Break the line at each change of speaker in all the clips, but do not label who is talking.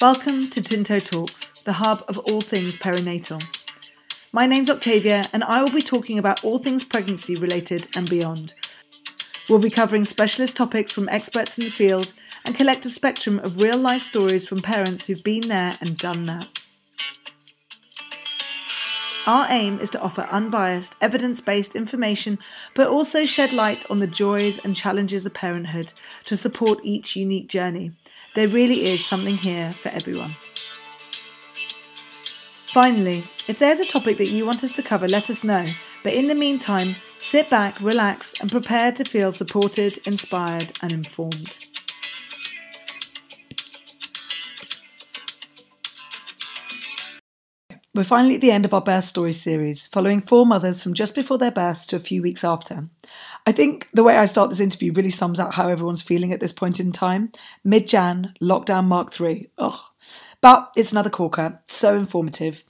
Welcome to Tinto Talks, the hub of all things perinatal. My name's Octavia, and I will be talking about all things pregnancy related and beyond. We'll be covering specialist topics from experts in the field and collect a spectrum of real life stories from parents who've been there and done that. Our aim is to offer unbiased, evidence based information, but also shed light on the joys and challenges of parenthood to support each unique journey. There really is something here for everyone. Finally, if there's a topic that you want us to cover, let us know. But in the meantime, sit back, relax, and prepare to feel supported, inspired, and informed. We're finally at the end of our birth stories series, following four mothers from just before their births to a few weeks after. I think the way I start this interview really sums up how everyone's feeling at this point in time. Mid Jan, lockdown mark three. Ugh. But it's another corker, so informative.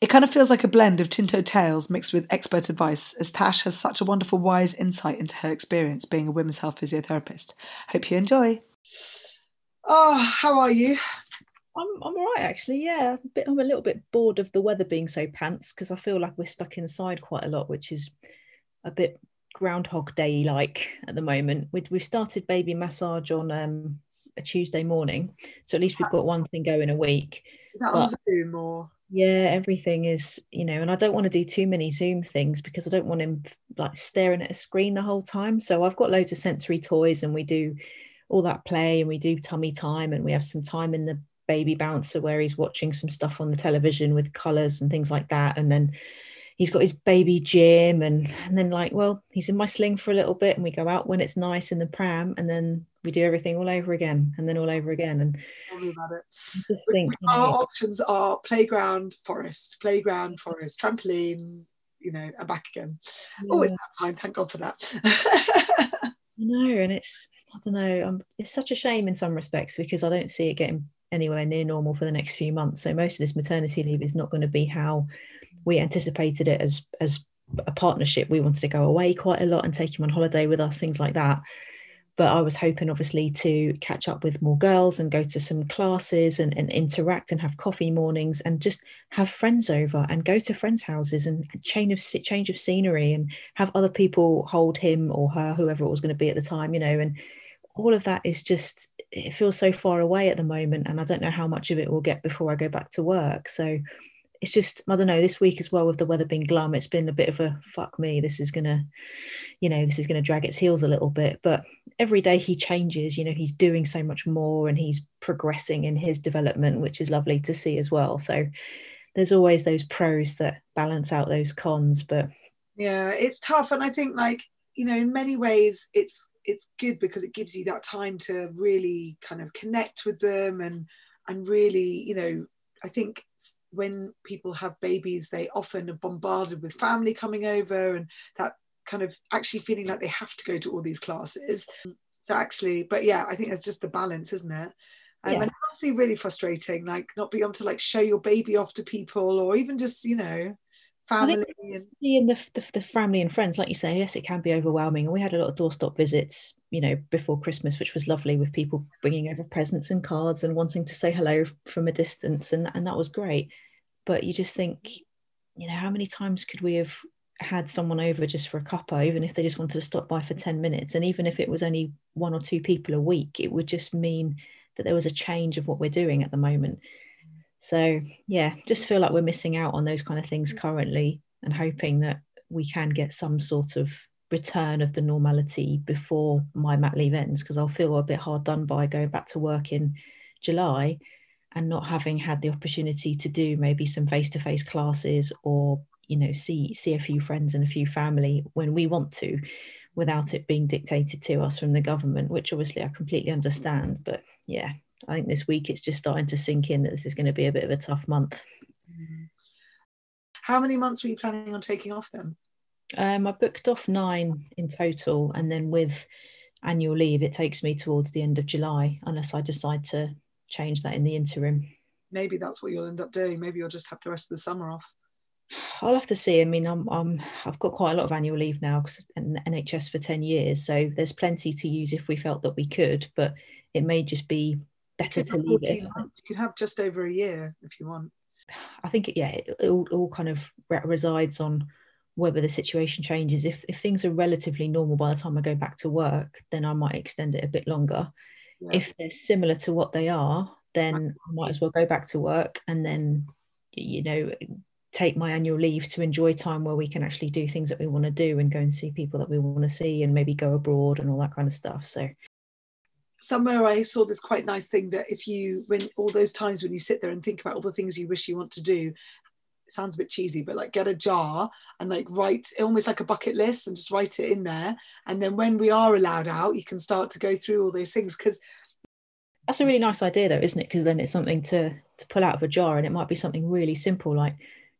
It kind of feels like a blend of Tinto tales mixed with expert advice, as Tash has such a wonderful, wise insight into her experience being a women's health physiotherapist. Hope you enjoy. Oh, how are you?
I'm I'm all right actually. Yeah, a bit, I'm a little bit bored of the weather being so pants because I feel like we're stuck inside quite a lot, which is a bit Groundhog Day like at the moment. we have started baby massage on um, a Tuesday morning, so at least we've got one thing going a week.
Is that but, on Zoom or?
Yeah, everything is you know, and I don't want to do too many Zoom things because I don't want him like staring at a screen the whole time. So I've got loads of sensory toys, and we do all that play, and we do tummy time, and we have some time in the baby bouncer where he's watching some stuff on the television with colors and things like that and then he's got his baby gym and and then like well he's in my sling for a little bit and we go out when it's nice in the pram and then we do everything all over again and then all over again and
it think, our options are playground forest playground forest trampoline you know and back again yeah. always that time thank god for that
I know and it's I don't know um, it's such a shame in some respects because I don't see it getting anywhere near normal for the next few months. So most of this maternity leave is not going to be how we anticipated it as as a partnership. We wanted to go away quite a lot and take him on holiday with us, things like that. But I was hoping, obviously, to catch up with more girls and go to some classes and, and interact and have coffee mornings and just have friends over and go to friends' houses and change of change of scenery and have other people hold him or her, whoever it was going to be at the time, you know, and all of that is just it feels so far away at the moment and i don't know how much of it will get before i go back to work so it's just i don't know this week as well with the weather being glum it's been a bit of a fuck me this is gonna you know this is gonna drag its heels a little bit. But every day he changes you know he's doing so much more and he's progressing in his development which is lovely to see as well. So there's always those pros that balance out those cons but
yeah it's tough. And i think like you know in many ways it's it's good because it gives you that time to really kind of connect with them and and really you know i think when people have babies they often are bombarded with family coming over and that kind of actually feeling like they have to go to all these classes so actually but yeah i think it's just the balance isn't it um, yeah. and it must be really frustrating like not being able to like show your baby off to people or even just you know family and
the, the, the, family and friends like you say yes it can be overwhelming. And we had a lot of doorstop visits you know before christmas which was lovely with people bringing over presents and cards and wanting to say hello from a distance and, and that was great. But you just think you know how many times could we have had someone over just for a cuppa even if they just wanted to stop by for 10 minutes? And even if it was only one or two people a week it would just mean that there was a change of what we're doing at the moment so yeah, just feel like we're missing out on those kind of things mm. currently and hoping that we can get some sort of return of the normality before my mat leave ends because I'll feel a bit hard done by going back to work in July and not having had the opportunity to do maybe some face-to-face classes or you know see see a few friends and a few family when we want to without it being dictated to us from the government which obviously I completely understand but yeah I think this week it's just starting to sink in that this is going to be a bit of a tough month.
How many months were you planning on taking off then?
Um, I booked off nine in total, and then with annual leave, it takes me towards the end of July, unless I decide to change that in the interim.
Maybe that's what you'll end up doing. Maybe you'll just have the rest of the summer off.
I'll have to see. I mean, I'm, I'm I've got quite a lot of annual leave now because NHS for ten years, so there's plenty to use if we felt that we could. But it may just be better to leave it.
months. You could have just over a year if you want.
I think yeah, it, it all, all kind of re- resides on whether the situation changes. If if things are relatively normal by the time I go back to work, then I might extend it a bit longer.
Yeah.
If they're similar to what they are, then I might as well go back to work and then you know take my annual leave to enjoy time where we can actually do things that we want to do and go and see people that we want to see and maybe go abroad and all that kind of stuff. So
somewhere I saw this quite nice thing that if you, when all those times when you sit there and think about all the things you wish you want to do, it sounds a bit cheesy, but like get a jar and like write almost like a bucket list and just write it in there. And then when we are allowed out, you can start to go through all those things because
that's a really nice idea though, isn't it? Because then it's something to to pull out of a jar and it might be something really simple like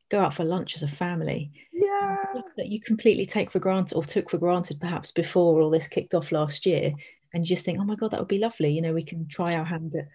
go out for lunch as a family.
yeah,
That you completely take for granted or took for granted perhaps before all this kicked off last year. And you just think, oh my God, that would be lovely. You know, we can try our hand at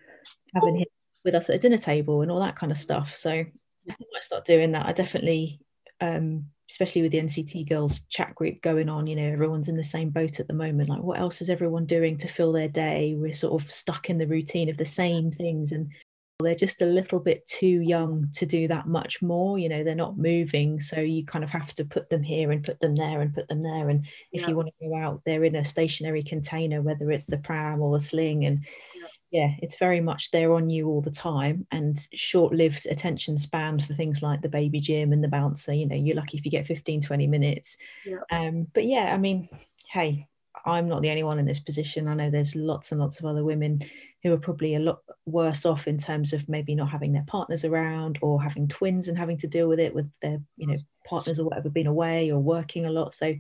having him with us at a dinner table and all that kind of stuff. So I might start doing that. I definitely, um, especially with the NCT girls chat group going on, you know, everyone's in the same boat at the moment. Like, what else is everyone doing to fill their day? We're sort of stuck in the routine of the same things. And they're just a little bit too young to do that much more you know they're not moving so you kind of have to put them here and put them there and put them there and if
Yeah.
you want to go out they're in a stationary container whether it's the pram or the sling and
Yeah.
yeah it's very much they're on you all the time and short-lived attention span for things like the baby gym and the bouncer you know you're lucky if you get 15 20 minutes
Yeah.
um but yeah i mean hey i'm not the only one in this position i know there's lots and lots of other women who are probably a lot worse off in terms of maybe not having their partners around or having twins and having to deal with it with their you know partners or whatever being away or working a lot. So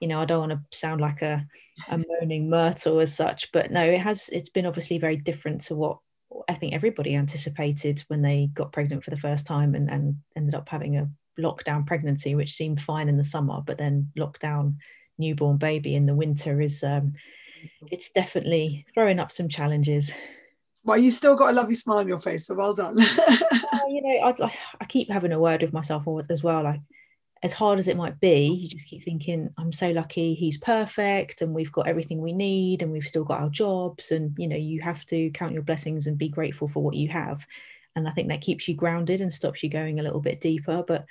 you know i don't want to sound like a, a moaning myrtle as such but no it has it's been obviously very different to what i think everybody anticipated when they got pregnant for the first time and, and ended up having a lockdown pregnancy which seemed fine in the summer but then lockdown newborn baby in the winter is um, it's definitely throwing up some challenges.
well, you still got a lovely smile on your face, so well done.
Oh, you know, I, I, I keep having a word with myself always as well. Like, as hard as it might be, you just keep thinking, I'm so lucky he's perfect and we've got everything we need and we've still got our jobs. And, you know, you have to count your blessings and be grateful for what you have. And I think that keeps you grounded and stops you going a little bit deeper. But,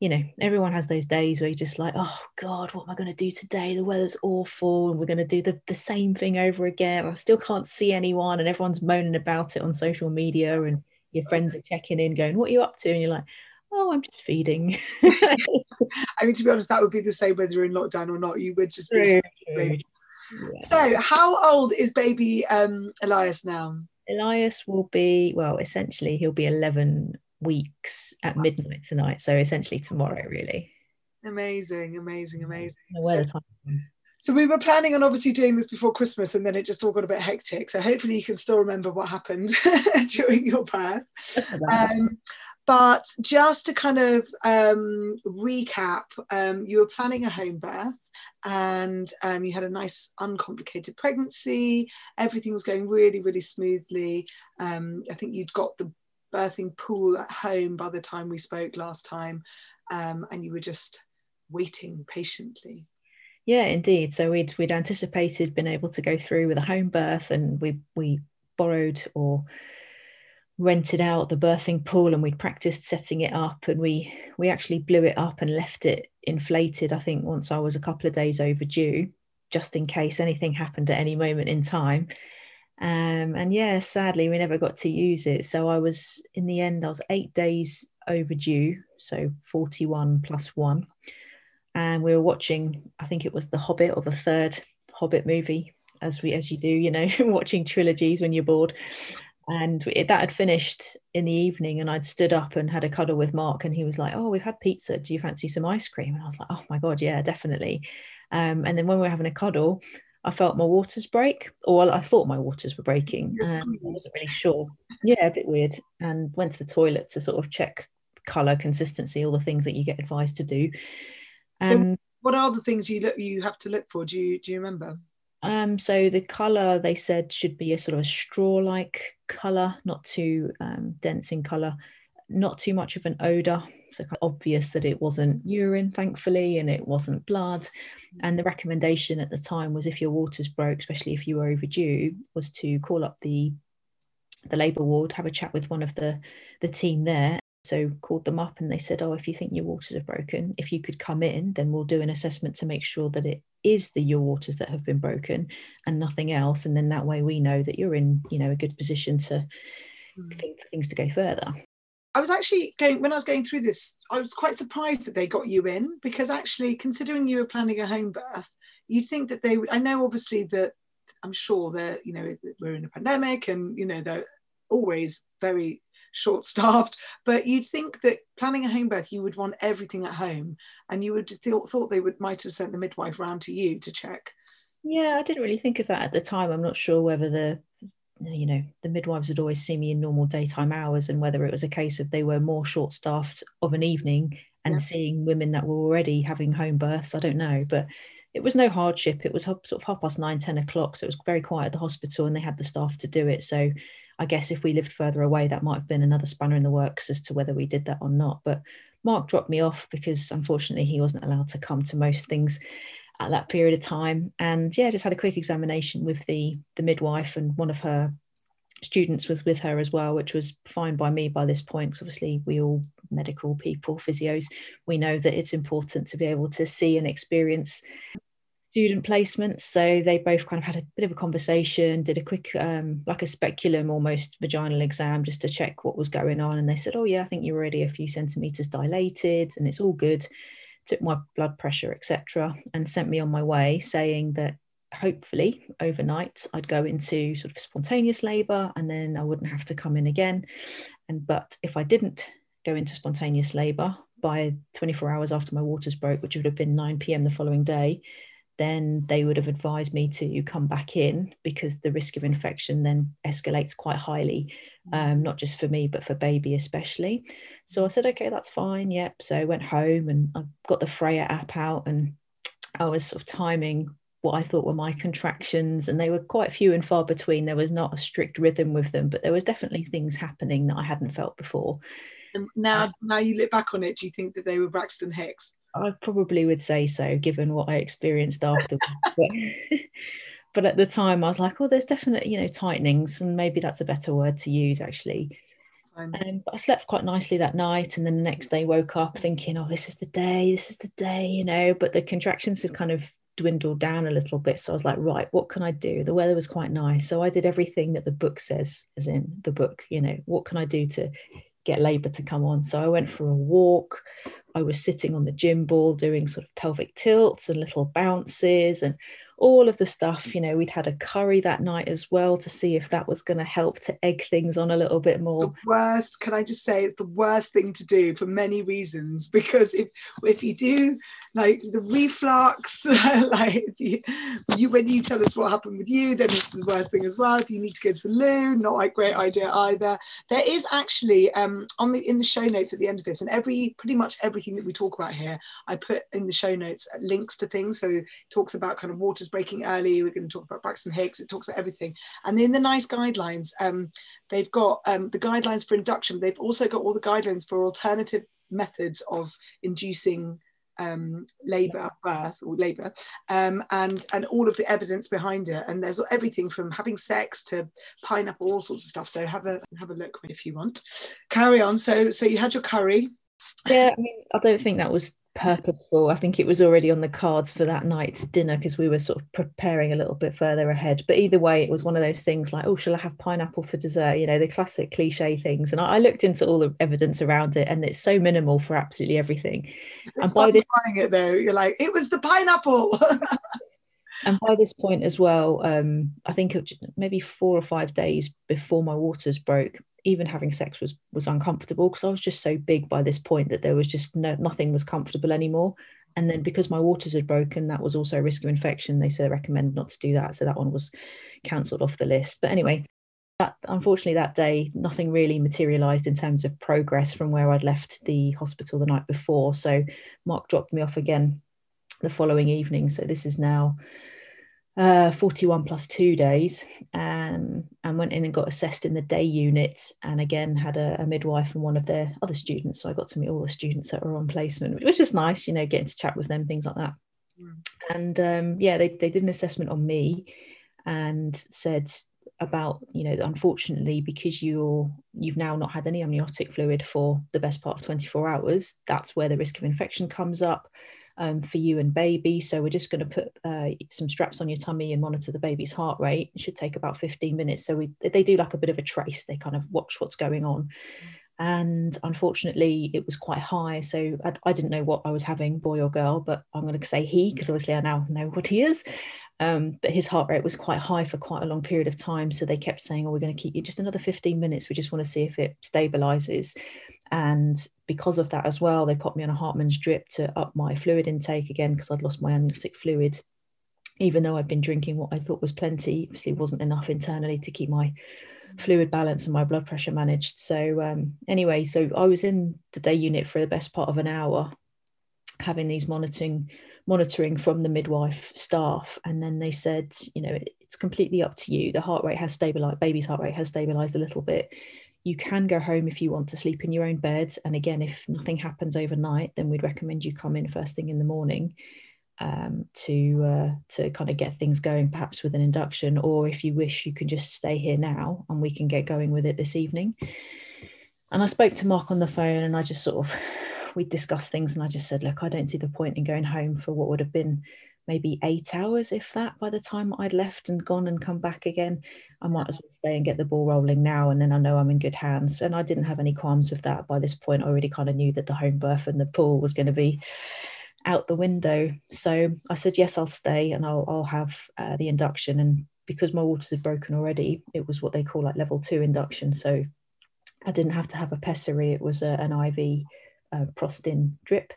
you know, everyone has those days where you're just like, oh God, what am I going to do today? The weather's awful and we're going to do the, the same thing over again. I still can't see anyone and everyone's moaning about it on social media and your friends are checking in going, what are you up to? And you're like, oh, I'm just feeding.
I mean, to be honest, that would be the same whether you're in lockdown or not. You would just be.
Yeah.
So, how old is baby um, Elias now?
Elias will be, well, essentially, he'll be 11 weeks at midnight tonight. So essentially tomorrow, really.
Amazing, amazing, amazing.
I don't where the time
So we were planning on obviously doing this before Christmas, and then it just all got a bit hectic. So hopefully you can still remember what happened during your birth. Um, but just to kind of um, recap, um, you were planning a home birth and um, you had a nice, uncomplicated pregnancy. Everything was going really, really smoothly. Um, I think you'd got the birthing pool at home by the time we spoke last time, um, and you were just waiting patiently.
Yeah, indeed. So we'd we'd anticipated being able to go through with a home birth, and we we borrowed or rented out the birthing pool, and we'd practiced setting it up, and we we actually blew it up and left it inflated. I think once I was a couple of days overdue, just in case anything happened at any moment in time. Um, and yeah, sadly, we never got to use it. So I was in the end, I was eight days overdue, so forty one plus one. And we were watching i think it was the hobbit or the third hobbit movie as we as you do you know watching trilogies when you're bored. And it, that had finished in the evening and i'd stood up and had a cuddle with mark and he was like oh we've had pizza. Do you fancy some ice cream? And i was like oh my god yeah definitely. Um, and then when we were having a cuddle i felt my waters break or i thought my waters were breaking i wasn't really sure yeah a bit weird and went to the toilet to sort of check color consistency all the things that you get advised to do and
What are the things you look you have to look for? Do you do you remember?
Um, so the color they said should be a sort of a straw-like color, not too um, dense in color, not too much of an odor. Of obvious that it wasn't urine, thankfully, and it wasn't blood. And the recommendation at the time was if your waters broke, especially if you were overdue, was to call up the the labour ward, have a chat with one of the the team there. So called them up and they said, "Oh, if you think your waters are broken, if you could come in, then we'll do an assessment to make sure that it is the your waters that have been broken and nothing else. And then that way we know that you're in, you know, a good position to mm. think for things to go further."
I was actually going when I was going through this. I was quite surprised that they got you in because actually, considering you were planning a home birth, you'd think that they would. I know, obviously, that I'm sure that you know we're in a pandemic and you know they're always very short staffed but you'd think that planning a home birth you would want everything at home and you would th- thought they would might have sent the midwife round to you to check
yeah i didn't really think of that at the time i'm not sure whether the you know the midwives would always see me in normal daytime hours and whether it was a case of they were more short staffed of an evening and yeah. seeing women that were already having home births i don't know but it was no hardship it was sort of half past nine ten o'clock so it was very quiet at the hospital and they had the staff to do it so I guess if we lived further away, that might have been another spanner in the works as to whether we did that or not. But Mark dropped me off because unfortunately he wasn't allowed to come to most things at that period of time. And yeah, just had a quick examination with the the midwife and one of her students was with her as well, which was fine by me by this point. Because obviously we all medical people, physios, we know that it's important to be able to see and experience student placements. So they both kind of had a bit of a conversation, did a quick, um, like a speculum almost vaginal exam just to check what was going on. And they said, Oh, yeah, I think you're already a few centimeters dilated and it's all good. Took my blood pressure, etc., and sent me on my way saying that hopefully overnight I'd go into sort of spontaneous labor and then I wouldn't have to come in again. And but if I didn't go into spontaneous labor by 24 hours after my waters broke, which would have been 9 p.m. the following day, then they would have advised me to come back in because the risk of infection then escalates quite highly, um, not just for me, but for baby especially. So I said, okay, that's fine. Yep. So I went home and I got the Freya app out and I was sort of timing what I thought were my contractions, and they were quite few and far between. There was not a strict rhythm with them, but there was definitely things happening that I hadn't felt before.
And now, uh, now you look back on it, do you think that they were Braxton Hicks?
I probably would say so, given what I experienced afterwards. but, but at the time, I was like, "Oh, there's definitely you know tightenings, and maybe that's a better word to use actually." Um, but I slept quite nicely that night, and then the next day woke up thinking, "Oh, this is the day, this is the day," you know. But the contractions had kind of dwindled down a little bit, so I was like, "Right, what can I do?" The weather was quite nice, so I did everything that the book says, as in the book. You know, what can I do to get labour to come on? So I went for a walk. I was sitting on the gym ball doing sort of pelvic tilts and little bounces and all of the stuff. You know, we'd had a curry that night as well to see if that was going to help to egg things on a little bit more.
The worst, can I just say, it's the worst thing to do for many reasons because if if you do like the reflux, like you, when you tell us what happened with you, then it's the worst thing as well. If you need to go to the loo, not a great idea either. There is actually um, on the in the show notes at the end of this, and every pretty much everything that we talk about here, I put in the show notes links to things. So it talks about kind of waters breaking early. We're going to talk about Braxton Hicks. It talks about everything, and in the NICE guidelines, um, they've got um, the guidelines for induction. They've also got all the guidelines for alternative methods of inducing um, labour, birth or labour, um, and and all of the evidence behind it. And there's everything from having sex to pineapple, all sorts of stuff. So have a have a look if you want. Carry on. So so you had your curry.
Yeah, I mean, I don't think that was purposeful. I think it was already on the cards for that night's dinner because we were sort of preparing a little bit further ahead. But either way, it was one of those things like, oh, shall I have pineapple for dessert? You know, the classic cliche things. And I, I looked into all the evidence around it, and it's so minimal for absolutely everything.
It's and by this, buying it though, you're like, it was the pineapple.
and by this point as well, um, I think maybe four or five days before my waters broke, even having sex was was uncomfortable because I was just so big by this point that there was just no, nothing was comfortable anymore. And then because my waters had broken, that was also a risk of infection. They said recommend not to do that, so that one was cancelled off the list. But anyway, that unfortunately that day nothing really materialized in terms of progress from where I'd left the hospital the night before. So Mark dropped me off again the following evening. So this is now uh, 41 plus two days um, and went in and got assessed in the day unit and again had a, a, midwife and one of their other students. So i got to meet all the students that were on placement which was nice you know getting to chat with them things like that. Mm. and um, yeah they, they did an assessment on me and said about you know unfortunately because you're you've now not had any amniotic fluid for the best part of 24 hours that's where the risk of infection comes up um, for you and baby. So we're just going to put uh, some straps on your tummy and monitor the baby's heart rate. It should take about 15 minutes. So we they do like a bit of a trace. They kind of watch what's going on. And unfortunately it was quite high. So I, I, didn't know what i was having boy or girl but i'm going to say he because obviously i now know what he is. Um, but his heart rate was quite high for quite a long period of time. So they kept saying oh we're going to keep you just another 15 minutes. We just want to see if it stabilizes and because of that as well they put me on a hartmann's drip to up my fluid intake again because i'd lost my amniotic fluid even though i'd been drinking what i thought was plenty obviously wasn't enough internally to keep my fluid balance and my blood pressure managed. So um, anyway, so I was in the day unit for the best part of an hour, having these monitoring monitoring from the midwife staff, and then they said, you know, it, it's completely up to you. The heart rate has stabilized. Baby's heart rate has stabilized a little bit. You can go home if you want to sleep in your own bed. And again, if nothing happens overnight, then we'd recommend you come in first thing in the morning um, to uh, to kind of get things going, perhaps with an induction, or if you wish, you can just stay here now and we can get going with it this evening. And I spoke to Mark on the phone, and I just sort of we discussed things, and I just said, look, I don't see the point in going home for what would have been maybe eight hours, if that, by the time I'd left and gone and come back again. I might as well stay and get the ball rolling now, and then I know I'm in good hands. And I didn't have any qualms with that by this point. I already kind of knew that the home birth and the pool was going to be out the window. So I said, yes, I'll stay and I'll, I'll have uh, the induction. And because my waters had broken already, it was what they call like level two induction. So I didn't have to have a pessary, it was a, an IV uh, Prostin drip.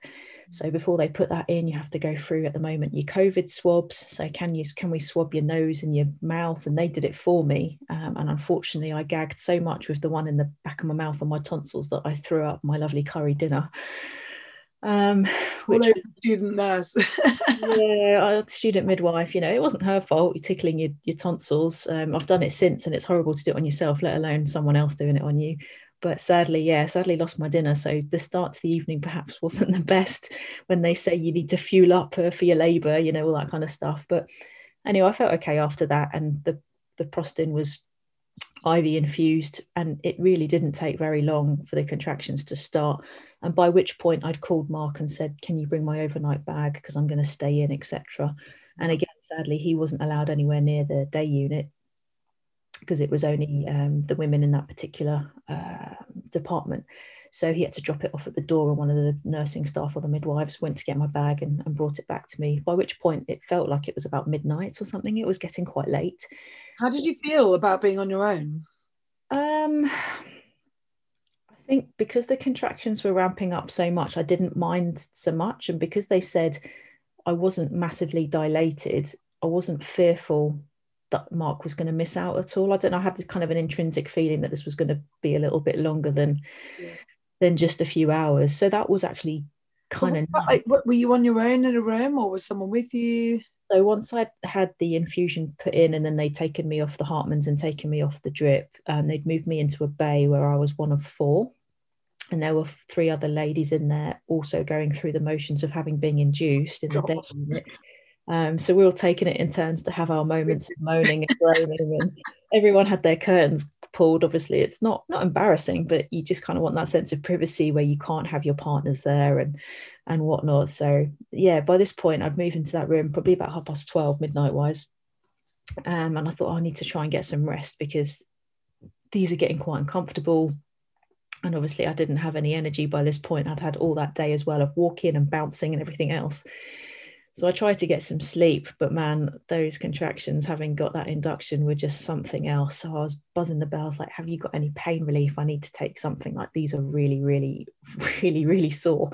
So before they put that in, you have to go through at the moment your COVID swabs. So can you can we swab your nose and your mouth? And they did it for me. Um, and unfortunately, I gagged so much with the one in the back of my mouth and my tonsils that I threw up my lovely curry dinner
um which student nurse
yeah student midwife you know it wasn't her fault you're tickling your, your tonsils um, i've done it since and it's horrible to do it on yourself let alone someone else doing it on you but sadly yeah sadly lost my dinner so the start to the evening perhaps wasn't the best when they say you need to fuel up uh, for your labor you know all that kind of stuff but anyway i felt okay after that and the the prostin was IV infused, and it really didn't take very long for the contractions to start. And by which point I'd called Mark and said, Can you bring my overnight bag? Because I'm going to stay in, etc. And again, sadly, he wasn't allowed anywhere near the day unit because it was only um, the women in that particular uh, department. So he had to drop it off at the door, and one of the nursing staff or the midwives went to get my bag and, and brought it back to me. By which point it felt like it was about midnight or something. It was getting quite late.
How did you feel about being on your own?
Um, I think because the contractions were ramping up so much, I didn't mind so much. And because they said I wasn't massively dilated, I wasn't fearful that Mark was going to miss out at all. I don't know. I had kind of an intrinsic feeling that this was going to be a little bit longer than yeah. than just a few hours. So that was actually kind of.
Like, were you on your own in a room, or was someone with you?
So once I'd had the infusion put in, and then they'd taken me off the Hartmann's and taken me off the drip, um, they'd moved me into a bay where I was one of four, and there were three other ladies in there also going through the motions of having been induced in the day unit. Um, so we were all taking it in turns to have our moments of moaning and groaning, and everyone had their curtains pulled. Obviously, it's not not embarrassing, but you just kind of want that sense of privacy where you can't have your partners there and and whatnot. So yeah, by this point, I'd moved into that room probably about half past twelve, midnight wise, um, and I thought oh, I need to try and get some rest because these are getting quite uncomfortable. And obviously, I didn't have any energy by this point. I'd had all that day as well of walking and bouncing and everything else. So I tried to get some sleep, but man, those contractions, having got that induction, were just something else. So I was buzzing the bells, like, have you got any pain relief? I need to take something. Like these are really, really, really, really sore,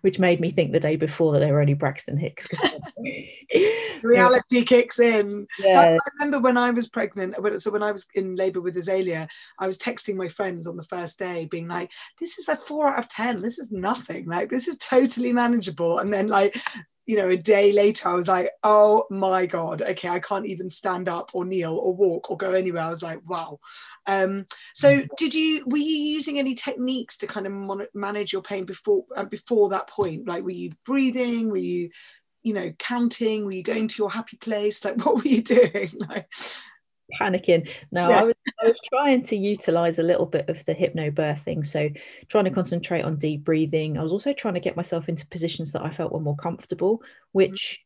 which made me think the day before that they were only Braxton Hicks. Because
reality kicks in. Yeah. I remember when I was pregnant. So when I was in labour with Azalea, I was texting my friends on the first day, being like, "This is like four out of ten. This is nothing. Like this is totally manageable." And then like you know, a day later, I was like, oh my God, okay, I can't even stand up or kneel or walk or go anywhere. I was like, wow. Um, so mm. did you, were you using any techniques to kind of mon- manage your pain before, uh, before that point? Like, were you breathing? Were you, you know, counting? Were you going to your happy place? Like, what were you doing? like,
panicking. No, yeah. I, was, I was trying to utilize a little bit of the hypnobirthing. So, trying to concentrate on deep breathing. I was also trying to get myself into positions that I felt were more comfortable, which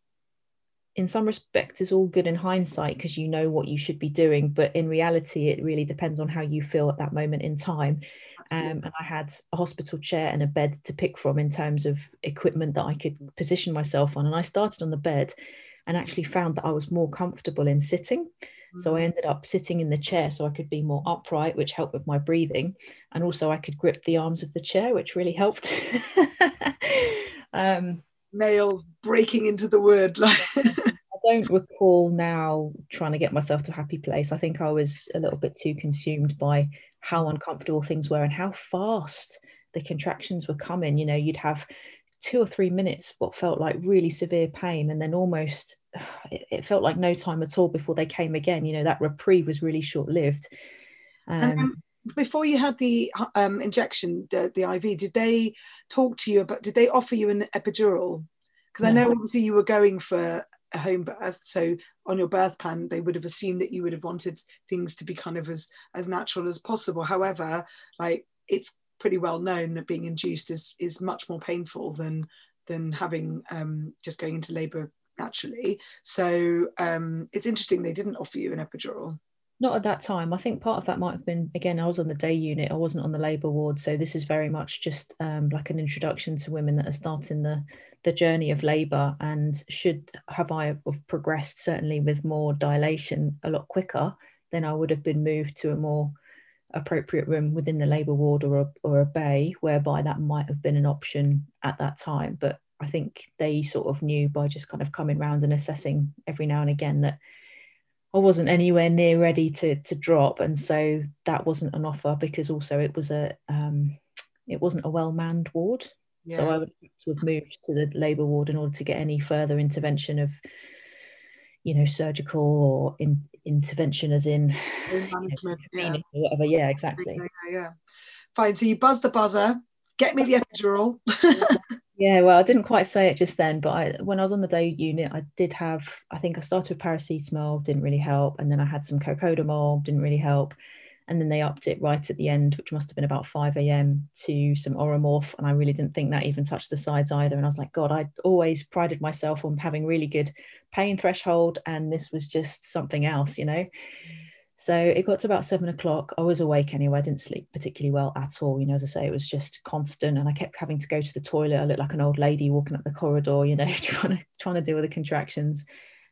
in some respects is all good in hindsight because you know what you should be doing. But in reality, it really depends on how you feel at that moment in time. Um, and I had a hospital chair and a bed to pick from in terms of equipment that I could position myself on. And I started on the bed and actually found that I was more comfortable in sitting. So I mm. ended up sitting in the chair so I could be more upright, which helped with my breathing. And also I could grip the arms of the chair, which really helped.
um, Nails breaking into the word.
I don't recall now trying to get myself to a happy place. I think I was a little bit too consumed by how uncomfortable things were and how fast the contractions were coming. You know, you'd have two or three minutes what felt like really severe pain and then almost it, it, felt like no time at all before they came again you know that reprieve was really short lived
um, before you had the um, injection the, the, iv did they talk to you about did they offer you an epidural? Because no. i know obviously you were going for a home birth so on your birth plan they would have assumed that you would have wanted things to be kind of as as natural as possible. However like it's pretty well known that being induced is is much more painful than than having um, just going into labour naturally. So um, it's interesting they didn't offer you an epidural.
Not at that time. I think part of that might have been again. I was on the day unit. I wasn't on the labour ward, so this is very much just um, like an introduction to women that are starting the the journey of labour. And should have I have progressed certainly with more dilation a lot quicker, then I would have been moved to a more appropriate room within the labour ward or a, or a bay, whereby that might have been an option at that time. But I think they sort of knew by just kind of coming round and assessing every now and again that I wasn't anywhere near ready to to drop, and so that wasn't an offer because also it was a um, it wasn't a well manned ward. Yeah. So I would have moved to the labour ward in order to get any further intervention of you know surgical or in intervention as in management, you know, yeah. whatever. Yeah, exactly.
Yeah, yeah, Fine. So you buzz the buzzer. Get me the epidural.
yeah, well, I didn't quite say it just then, but I, when I was on the day unit, I did have. I think I started with paracetamol, didn't really help, and then I had some cocodamol, didn't really help, and then they upped it right at the end, which must have been about 5 a.m. to some Oromorph. And I really didn't think that even touched the sides either. And I was like, God, I always prided myself on having really good pain threshold. And this was just something else, you know? So it got to about seven o'clock. I was awake anyway. I didn't sleep particularly well at all. You know, as I say, it was just constant, and I kept having to go to the toilet. I looked like an old lady walking up the corridor, you know, trying to trying to deal with the contractions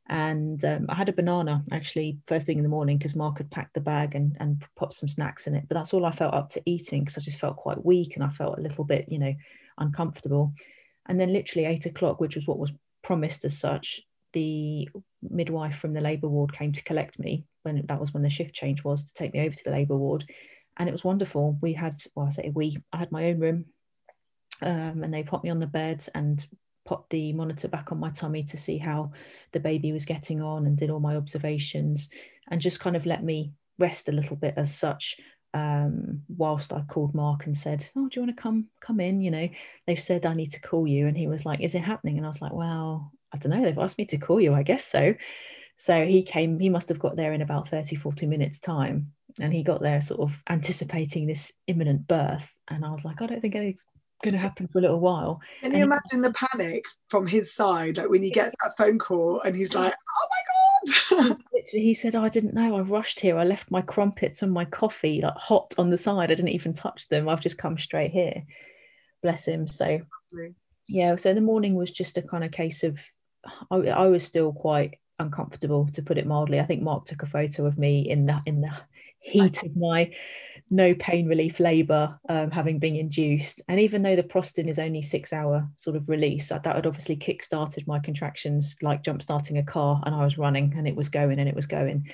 and um, I had a banana actually first thing in the morning because Mark had packed the bag and, and popped some snacks in it. But that's all I felt up to eating because I just felt quite weak and I felt a little bit, you know, uncomfortable. And then literally eight o'clock, which was what was promised as such, the midwife from the labour ward came to collect me when that was when the shift change was to take me over to the labour ward. And it was wonderful. We had, well, I say we, I had my own room um, and they put me on the bed and popped the monitor back on my tummy to see how the baby was getting on and did all my observations and just kind of let me rest a little bit as such um, whilst I called Mark and said, "Oh, do you want to come come in?" You know, they've said I need to call you, and he was like, "Is it happening?" And I was like, "Well, I don't know. They've asked me to call you. I guess so." So he came. He must have got there in about 30, 40 minutes time, and he got there sort of anticipating this imminent birth. And I was like, "I don't think going to happen for a little while.
Can you imagine the panic from his side, like when he gets that phone call and he's like, "Oh my god!"
Literally, he said, oh, "I didn't know. I rushed here. I left my crumpets and my coffee like hot on the side. I didn't even touch them. I've just come straight here." Bless him. So, yeah. So the morning was just a kind of case of I, I was still quite uncomfortable, to put it mildly. I think Mark took a photo of me in that in the heat of my no pain relief labor um, having been induced. And even though the prostin is only six hour sort of release that had obviously kick started my contractions like jump starting a car and i was running and it was going and it was going.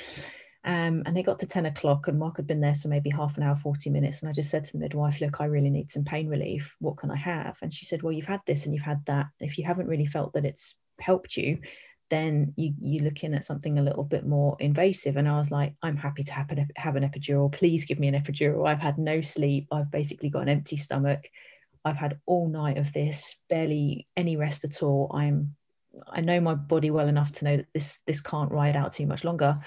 Um, and they got to 10 o'clock and mark had been there so maybe half an hour 40 minutes. And i just said to the midwife look i really need some pain relief. What can i have? And she said well you've had this and you've had that. If you haven't really felt that it's helped you then you, you're looking at something a little bit more invasive. And I was like, I'm happy to have an, have an epidural. Please give me an epidural. I've had no sleep. I've basically got an empty stomach. I've had all night of this, barely any rest at all. I'm I know my body well enough to know that this this can't ride out too much longer.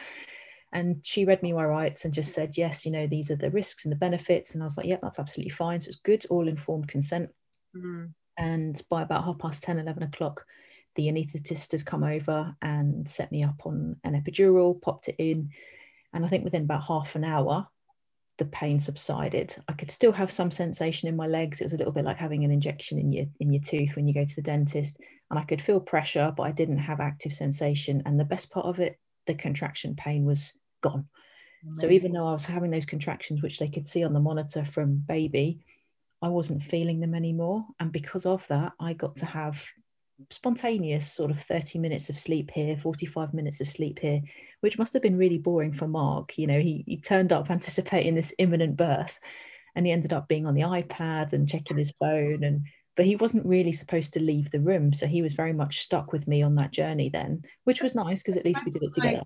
And she read me my rights and just said, yes, you know, these are the risks and the benefits. And I was like, yeah, that's absolutely fine. So it's good, all informed consent. Mm. And by about half past 10, 11 o'clock, the anaesthetist has come over and set me up on an epidural, popped it in. And I think within about half an hour, the pain subsided. I could still have some sensation in my legs. It was a little bit like having an injection in your in your tooth when you go to the dentist. And I could feel pressure, but I didn't have active sensation. And the best part of it, the contraction pain was gone. Amazing. So even though I was having those contractions, which they could see on the monitor from baby, I wasn't feeling them anymore. And because of that, I got to have spontaneous sort of 30 minutes of sleep here 45 minutes of sleep here which must have been really boring for mark. You know he, he turned up anticipating this imminent birth and he ended up being on the ipad and checking his phone and but he wasn't really supposed to leave the room so he was very much stuck with me on that journey then which was nice because at least we did it together.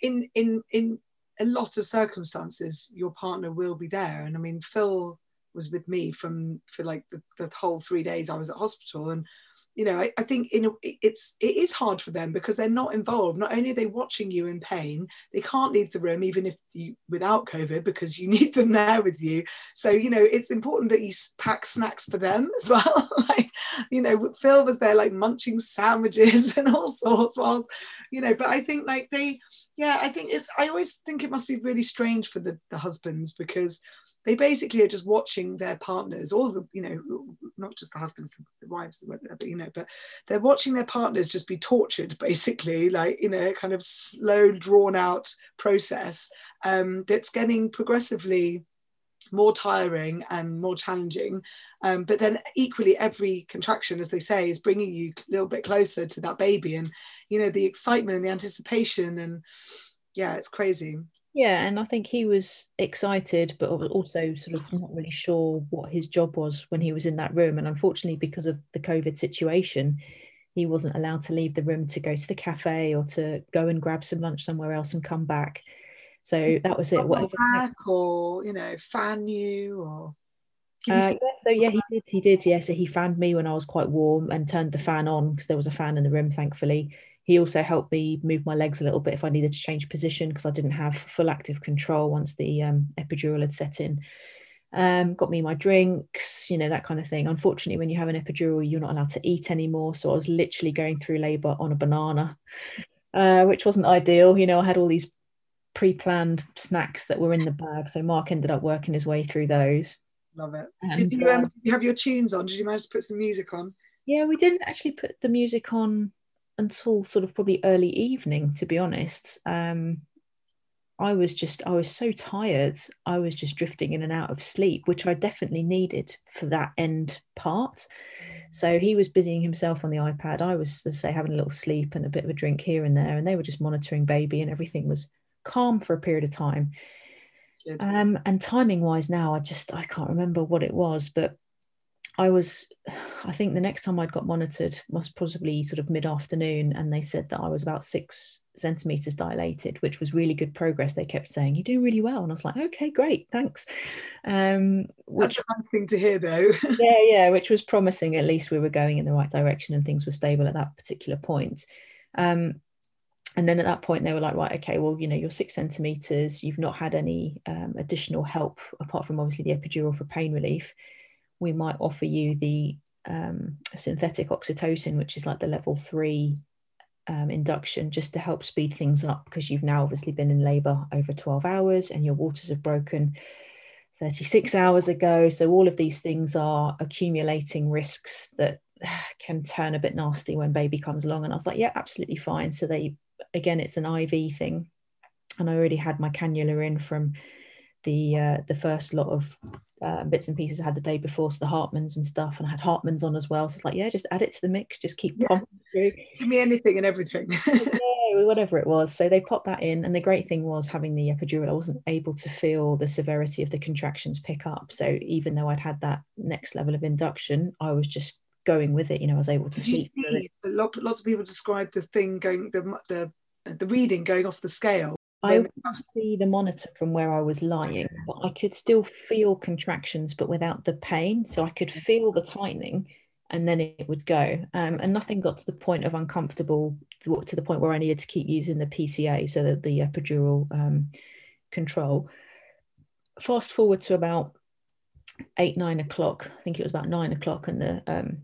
In in in a lot of circumstances your partner will be there and i mean phil was with me from for like the, the whole three days i was at hospital and you know, I, I think in it's it is hard for them because they're not involved. Not only are they watching you in pain, they can't leave the room even if you without COVID because you need them there with you. So you know, it's important that you pack snacks for them as well. like you know, Phil was there like munching sandwiches and all sorts. While you know, but I think like they, yeah, I think it's. I always think it must be really strange for the the husbands because they basically are just watching their partners, all the, you know, not just the husbands, the wives, but you know, but they're watching their partners just be tortured, basically, like in a kind of slow, drawn out process um, that's getting progressively more tiring and more challenging. Um, but then equally, every contraction, as they say, is bringing you a little bit closer to that baby, and you know, the excitement and the anticipation, and yeah, it's crazy.
Yeah, and I think he was excited, but also sort of not really sure what his job was when he was in that room. And unfortunately, because of the COVID situation, he wasn't allowed to leave the room to go to the cafe or to go and grab some lunch somewhere else and come back. So that was it.
Whatever back or you know, fan you or.
Uh, yeah, so yeah, he did. He did. Yeah, so he fanned me when I was quite warm and turned the fan on because there was a fan in the room, thankfully. He also helped me move my legs a little bit if I needed to change position because I didn't have full active control once the um, epidural had set in. Um, got me my drinks, you know, that kind of thing. Unfortunately, when you have an epidural, you're not allowed to eat anymore. So I was literally going through labor on a banana, uh, which wasn't ideal. You know, I had all these pre planned snacks that were in the bag. So Mark ended up working his way through those.
Love it. And, did, you, um, uh, did you have your tunes on? Did you manage to put some music on?
Yeah, we didn't actually put the music on until sort of probably early evening, to be honest. Um, I was just, I was so tired. I was just drifting in and out of sleep, which I definitely needed for that end part. So he was busying himself on the iPad. I was, as I say, having a little sleep and a bit of a drink here and there, and they were just monitoring baby, and everything was calm for a period of time. Um, and timing wise, now I just I can't remember what it was, but I was, I think the next time I'd got monitored was possibly sort of mid afternoon, and they said that I was about six centimeters dilated, which was really good progress. They kept saying, You're doing really well. And I was like, Okay, great, thanks. Um,
which, That's a thing to hear, though.
yeah, yeah, which was promising. At least we were going in the right direction and things were stable at that particular point. Um, and then at that point they were like right okay well you know you're six centimeters you've not had any um, additional help apart from obviously the epidural for pain relief we might offer you the um, synthetic oxytocin, which is like the level three um, induction, just to help speed things up because you've now obviously been in labour over 12 hours and your waters have broken 36 hours ago. So all of these things are accumulating risks that can turn a bit nasty when baby comes along. And I was like, yeah, absolutely fine. So they, again, it's an IV thing. And I already had my cannula in from the uh, the first lot of uh, bits and pieces I had the day before, so the Hartmann's and stuff, and I had Hartmann's on as well. So it's like, yeah, just add it to the mix, just keep yeah. pumping through.
Give me anything and everything.
yeah, whatever it was. So they popped that in, and the great thing was having the epidural, I wasn't able to feel the severity of the contractions pick up. So even though I'd had that next level of induction, I was just going with it. You know, I was able to sleep.
Lots of people describe the thing going the the the reading going off the scale
I could see the monitor from where I was lying, but I could still feel contractions, but without the pain. So I could feel the tightening and then it would go. Um, and nothing got to the point of uncomfortable to the point where I needed to keep using the PCA, so that the epidural um, control. Fast forward to about eight, nine o'clock. I think it was about nine o'clock, and the um,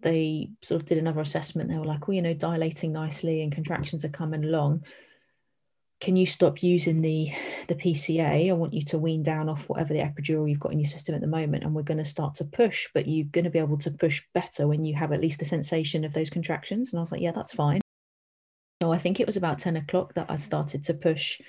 they sort of did another assessment. They were like, "Well, you know, dilating nicely and contractions are coming along." Can you stop using the the PCA? I want you to wean down off whatever the epidural you've got in your system at the moment, and we're going to start to push. But you're going to be able to push better when you have at least a sensation of those contractions. And I was like, yeah, that's fine. So I think it was about ten o'clock that I started to push,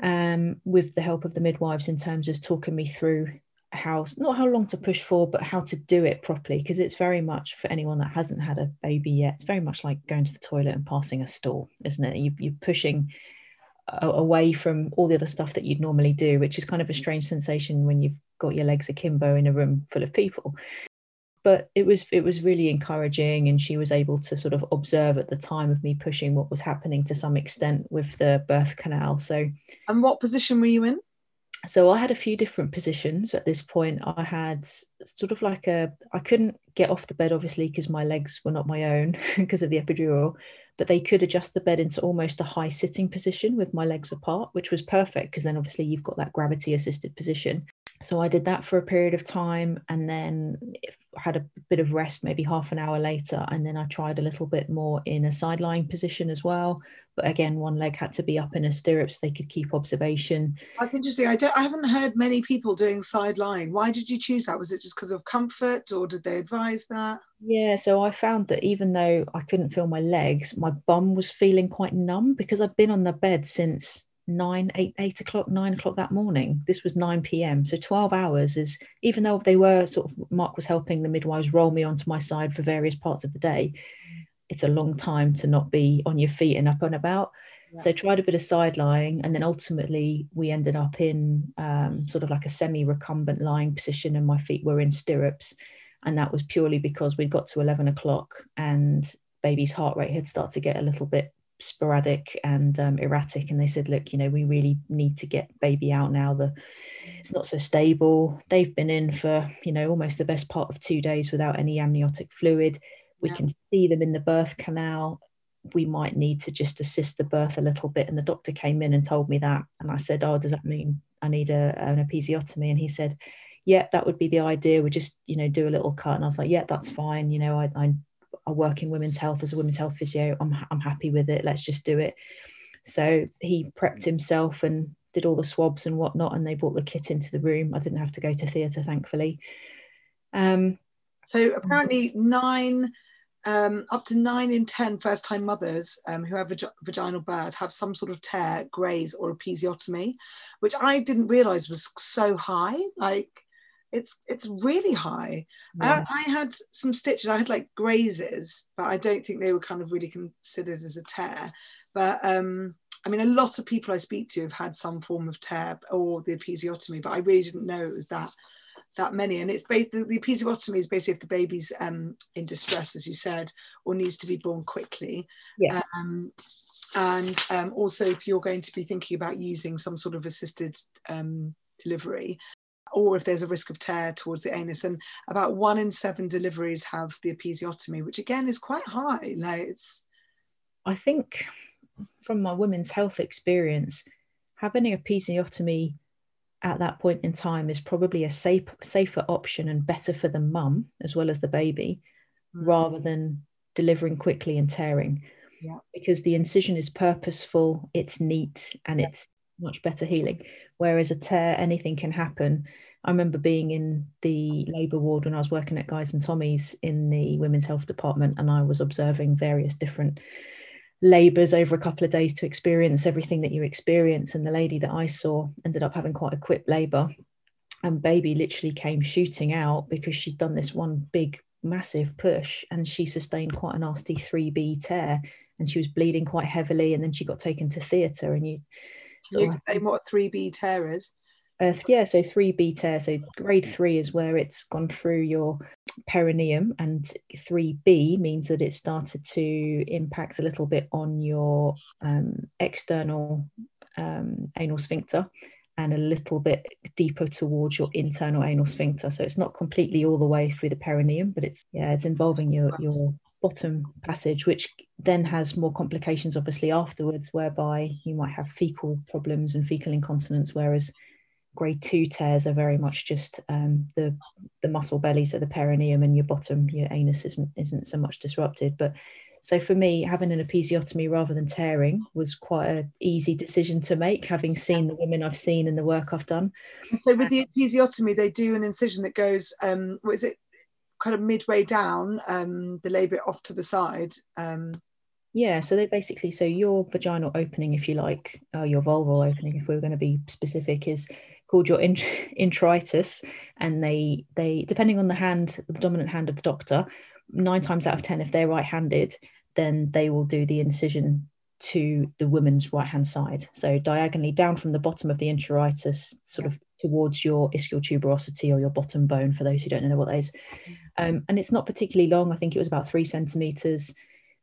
um, with the help of the midwives in terms of talking me through how not how long to push for, but how to do it properly. Because it's very much for anyone that hasn't had a baby yet. It's very much like going to the toilet and passing a stool, isn't it? You, you're pushing away from all the other stuff that you'd normally do, which is kind of a mm. strange sensation when you've got your legs akimbo in a room full of people. But it was it was really encouraging, and she was able to sort of observe at the time of me pushing what was happening to some extent with the birth canal. So,
and what position were you in?
So I had a few different positions at this point. I had sort of like a I couldn't get off the bed obviously because my legs were not my own because of the epidural but they could adjust the bed into almost a high sitting position with my legs apart, which was perfect because then obviously you've got that gravity assisted position. So I did that for a period of time and then had a bit of rest, maybe half an hour later. And then I tried a little bit more in a side lying position as well. But again, one leg had to be up in a stirrup so they could keep observation.
That's interesting. I, don't, I haven't heard many people doing side lying. Why did you choose that? Was it just because of comfort or did they advise that?
Yeah, so I found that even though I couldn't feel my legs, my bum was feeling quite numb because I'd been on the bed since nine, eight, eight o'clock, nine o'clock that morning. This was 9 p.m. So 12 hours is, even though they were sort of, Mark was helping the midwives roll me onto my side for various parts of the day, it's a long time to not be on your feet and up and about. Yeah. So tried a bit of side lying, and then ultimately we ended up in um, sort of like a semi-recumbent lying position, and my feet were in stirrups, and that was purely because we'd got to 11 o'clock and baby's heart rate had started to get a little bit sporadic and um, erratic and they said look you know we really need to get baby out now the it's not so stable they've been in for you know almost the best part of two days without any amniotic fluid we yeah. can see them in the birth canal we might need to just assist the birth a little bit and the doctor came in and told me that and i said oh does that mean i need a, an episiotomy and he said yeah that would be the idea we just you know do a little cut and i was like yeah that's fine you know i, I I work in women's health as a women's health physio. I'm, I'm happy with it. Let's just do it. So he prepped himself and did all the swabs and whatnot, and they brought the kit into the room. I didn't have to go to theatre, thankfully. Um,
so apparently, nine, um, up to nine in 10 first time mothers um, who have vag- vaginal birth have some sort of tear, graze, or episiotomy, which I didn't realize was so high. Like, it's it's really high. Yeah. I, I, had some stitches. I had like grazes, but I don't think they were kind of really considered as a tear. But um, I mean, a lot of people I speak to have had some form of tear or the episiotomy, but I really didn't know it was that that many. And it's basically the episiotomy is basically if the baby's um, in distress, as you said, or needs to be born quickly.
Yeah.
Um, and um, also if you're going to be thinking about using some sort of assisted um, delivery or if there's a risk of tear towards the anus. And about one in seven deliveries have the episiotomy, which again is quite high. Like it's.
I think from my women's health experience, having an episiotomy at that point in time is probably a safe, safer option and better for the mum as well as the baby, mm. rather than delivering quickly and tearing.
Yeah.
Because the incision is purposeful, it's neat, and yeah. it's much better healing. Whereas a tear, anything can happen. I remember being in the labour ward when I was working at Guy's and Tommy's in the women's health department, and I was observing various different labours over a couple of days to experience everything that you experience. And the lady that I saw ended up having quite a quick labour, and baby literally came shooting out because she'd done this one big, massive push, and she sustained quite a nasty 3B tear, and she was bleeding quite heavily, and then she got taken to theatre, and you
so you explain what 3B tear is?
Uh, yeah, so 3B tear. So grade three is where it's gone through your perineum, and 3B means that it started to impact a little bit on your um, external um, anal sphincter. and a little bit deeper towards your internal anal sphincter. So it's not completely all the way through the perineum, but it's yeah, it's involving your your bottom passage, which then has more complications obviously afterwards, whereby you might have fecal problems and fecal incontinence, whereas grade two tears are very much just um, the the muscle belly, so the perineum and your bottom, your anus isn't isn't so much disrupted. But so for me, having an episiotomy rather than tearing was quite an easy decision to make, having seen the women I've seen and the work I've done.
so with the episiotomy, they do an incision that goes, um, what is it, kind of midway down um, the labia off to the side. Um,
yeah, so they basically, so your vaginal opening, if you like, uh, your vulval opening, if we are going to be specific, is called your int- introitus, and they they depending on the hand, the dominant hand of the doctor, nine times out of ten, if they're right-handed, then they will do the incision to the woman's right hand side. So diagonally down from the bottom of the introitus, sort of towards your ischial tuberosity or your bottom bone, for those who don't know what that is. Um, and it's not particularly long. I think it was about three centimeters,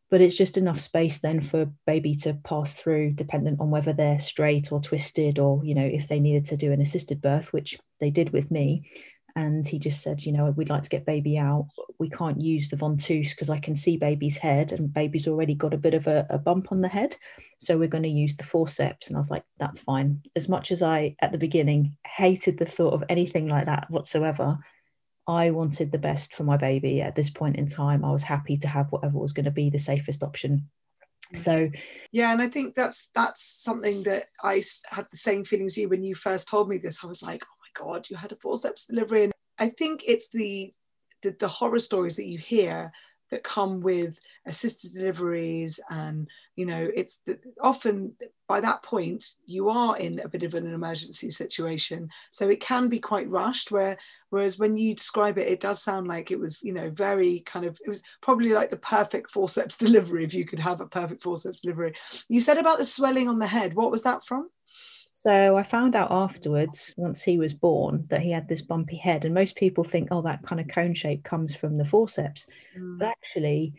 but it's just enough space then for baby to pass through, dependent on whether they're straight or twisted, or you know if they needed to do an assisted birth, which they did with me and he just said, you know, we'd like to get baby out. We can't use the ventouse because I can see baby's head and baby's already got a bit of a, a bump on the head. So we're going to use the forceps. And I was like, that's fine. As much as I, at the beginning, hated the thought of anything like that whatsoever, I wanted the best for my baby at this point in time. I was happy to have whatever was going to be the safest option mm. so
yeah and i think that's that's something that i had the same feelings you when you first told me this i was like oh my God, you had a forceps delivery. And I think it's the, the, the horror stories that you hear that come with assisted deliveries and you know it's the, often by that point you are in a bit of an emergency situation. So it can be quite rushed where whereas when you describe it it does sound like it was you know very kind of it was probably like the perfect forceps delivery if you could have a perfect forceps delivery. You said about the swelling on the head. What was that from
so I found out afterwards, once he was born, that he had this bumpy head. And most people think, oh, that kind of cone shape comes from the forceps. Mm. But actually,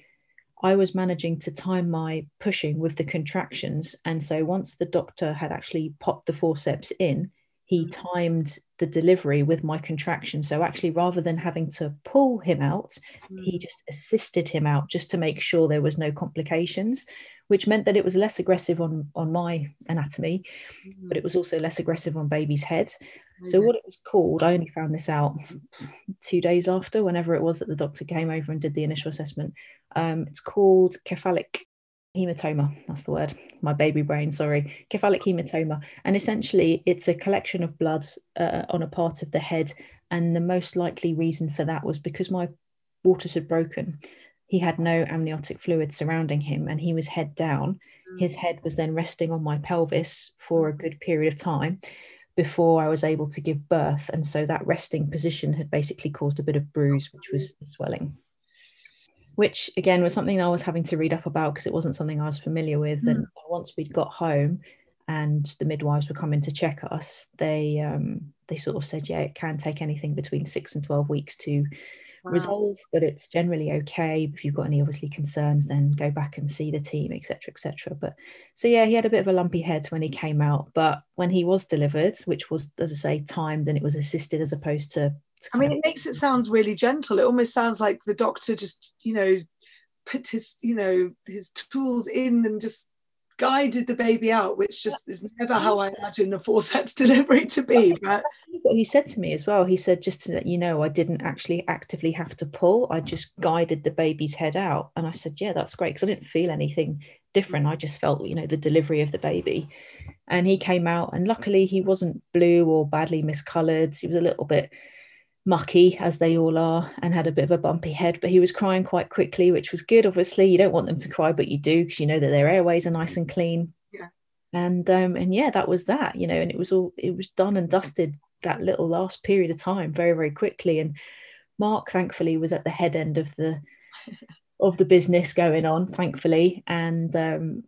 I was managing to time my pushing with the contractions. And so once the doctor had actually popped the forceps in, he mm. timed the delivery with my contraction. So actually, rather than having to pull him out, mm. he just assisted him out just to make sure there was no complications which meant that it was less aggressive on on my anatomy, mm. but it was also less aggressive on baby's head. So what it was called, I only found this out two days after, whenever it was that the doctor came over and did the initial assessment. Um, it's called cephalic hematoma. That's the word. My baby brain, sorry. Cephalic hematoma, and essentially it's a collection of blood uh, on a part of the head. And the most likely reason for that was because my waters had broken he had no amniotic fluid surrounding him and he was head down. His mm. head was then resting on my pelvis for a good period of time before I was able to give birth. And so that resting position had basically caused a bit of bruise, which was the swelling. Which again was something I was having to read up about because it wasn't something I was familiar with. Mm. And once we'd got home and the midwives were coming to check us, they um, they sort of said, yeah, it can take anything between six and twelve weeks to wow. resolve, but it's generally okay. If you've got any obviously concerns, then go back and see the team, etc., etc. But so yeah, he had a bit of a lumpy head when he came out, but when he was delivered, which was as I say timed and it was assisted as opposed to.
I mean, it makes it sounds really gentle. It almost sounds like the doctor just you know put his you know his tools in and just guided the baby out, which just is never how I imagine a forceps delivery to be. But
what he said to me as well, he said, just to let you know, I didn't actually actively have to pull. I just guided the baby's head out. And I said, yeah, that's great. Because I didn't feel anything different. I just felt, you know, the delivery of the baby. And he came out, and luckily he wasn't blue or badly miscolored. He was a little bit mucky as they all are and had a bit of a bumpy head but he was crying quite quickly which was good obviously. You don't want them to cry but you do because you know that their airways are nice and clean.
Yeah.
And um and yeah that was that you know and it was all it was done and dusted that little last period of time very very quickly. And mark thankfully was at the head end of the of the business going on thankfully. And um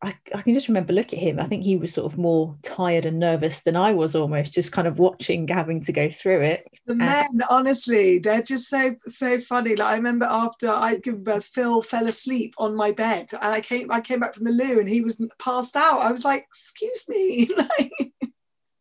I, I, can just remember look at him. I think he was sort of more tired and nervous than I was almost just kind of watching having to go through it.
The and men, honestly, they're just so so funny. Like I remember after I'd given birth, Phil fell asleep on my bed and I came I came back from the loo and he was passed out. I was like, excuse me.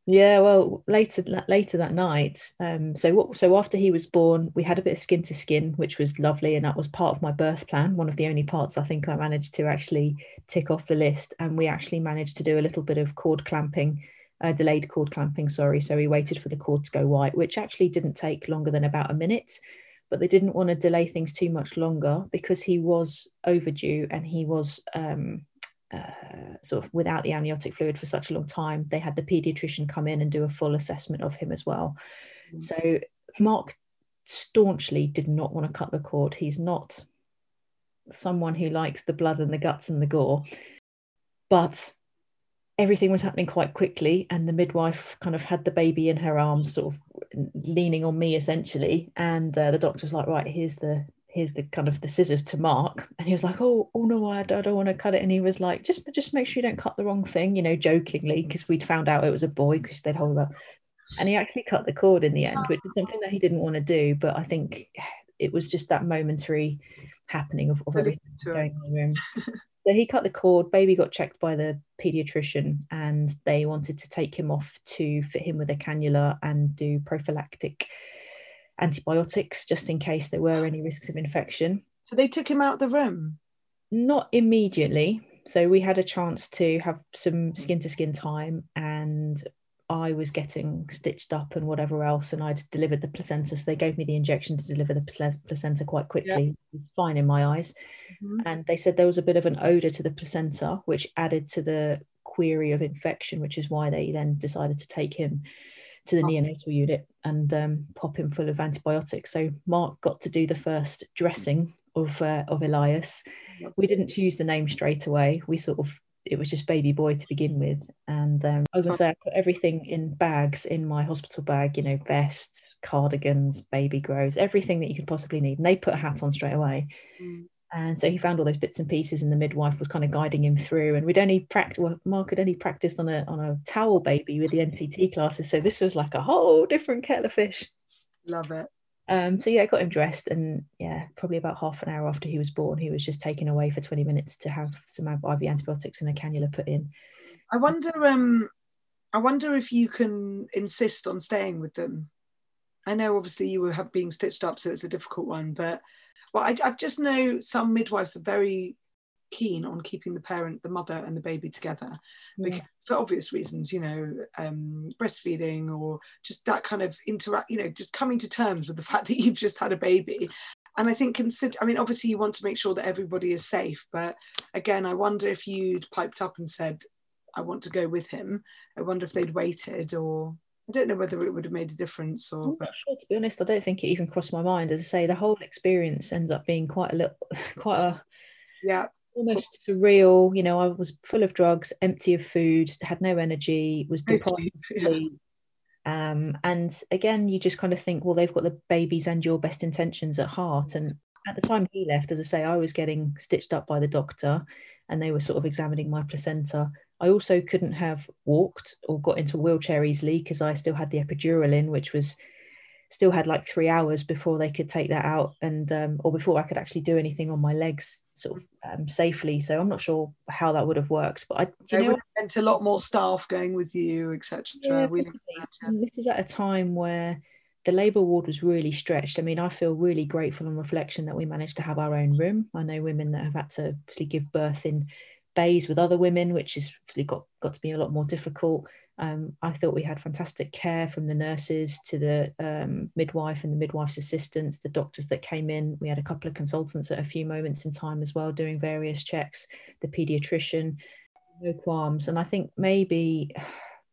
Yeah, well, later later that night. Um, so what? So after he was born, we had a bit of skin to skin, which was lovely, and that was part of my birth plan. One of the only parts I think I managed to actually tick off the list, and we actually managed to do a little bit of cord clamping, uh, delayed cord clamping. Sorry, so we waited for the cord to go white, which actually didn't take longer than about a minute. But they didn't want to delay things too much longer because he was overdue and he was um, uh, sort of without the amniotic fluid for such a long time, they had the pediatrician come in and do a full assessment of him as well. Mm. So Mark staunchly did not want to cut the cord. He's not someone who likes the blood and the guts and the gore, but everything was happening quite quickly and the midwife kind of had the baby in her arms sort of leaning on me essentially and uh, the doctor was like right here's the here's the kind of the scissors to mark and he was like oh oh no I, I don't want to cut it and he was like just just make sure you don't cut the wrong thing you know jokingly because we'd found out it was a boy because they'd hold up and he actually cut the cord in the end which is something that he didn't want to do but i think it was just that momentary happening of, of everything going on in the room. So he cut the cord baby got checked by the pediatrician and they wanted to take him off to fit him with a cannula and do prophylactic antibiotics just in case there were any risks of infection.
So they took him out of the room?
Not immediately. So we had a chance to have some skin to skin time and I was getting stitched up and whatever else, and I'd delivered the placenta. So they gave me the injection to deliver the placenta quite quickly. Yeah. Fine in my eyes. Mm-hmm. And they said there was a bit of an odor to the placenta, which added to the query of infection, which is why they then decided to take him to the neonatal unit and um, pop him full of antibiotics. So Mark got to do the first dressing of uh, of Elias. We didn't choose the name straight away. We sort of it was just baby boy to begin with. And um, as I say, I put everything in bags in my hospital bag. You know, vests, cardigans, baby grows, everything that you could possibly need. And they put a hat on straight away. Mm. And so he found all those bits and pieces, and the midwife was kind of guiding him through. And we'd only practiced, well, Mark had only practiced on a on a towel baby with the NCT classes, so this was like a whole different kettle of fish.
Love it.
Um, so yeah, I got him dressed, and yeah, probably about half an hour after he was born, he was just taken away for twenty minutes to have some IV antibiotics and a cannula put in.
I wonder, um, I wonder if you can insist on staying with them. I know, obviously, you were have being stitched up, so it's a difficult one, but well, I, I just know some midwives are very keen on keeping the parent, the mother, and the baby together, because, for obvious reasons, you know, um, breastfeeding or just that kind of interact, you know, just coming to terms with the fact that you've just had a baby. And I think consider, I mean, obviously you want to make sure that everybody is safe, but again, I wonder if you'd piped up and said, "I want to go with him." I wonder if they'd waited or I don't know whether it would have made a difference or.
Sure, to be honest. I don't think it even crossed my mind. As I say, the whole experience ends up being quite a little, quite a,
yeah,
almost surreal. You know, I was full of drugs, empty of food, had no energy, was deprived of sleep. Um, and again, you just kind of think, well, they've got the babies and your best intentions at heart. And at the time he left, as I say, I was getting stitched up by the doctor, and they were sort of examining my placenta I also couldn't have walked or got into a wheelchair easily because I still had the epidural in, which was still had like three hours before they could take that out and um, or before I could actually do anything on my legs sort of um, safely. So I'm not sure how that would have worked, but I
do you know meant a lot more staff going with you, etc. Yeah,
this is at a time where the labour ward was really stretched. I mean, I feel really grateful on reflection that we managed to have our own room. I know women that have had to obviously give birth in bays with other women, which has got, got to be a lot more difficult. Um, I thought we had fantastic care from the nurses to the um, midwife and the midwife's assistants, the doctors that came in. We had a couple of consultants at a few moments in time as well, doing various checks, the pediatrician, no qualms. And I think maybe,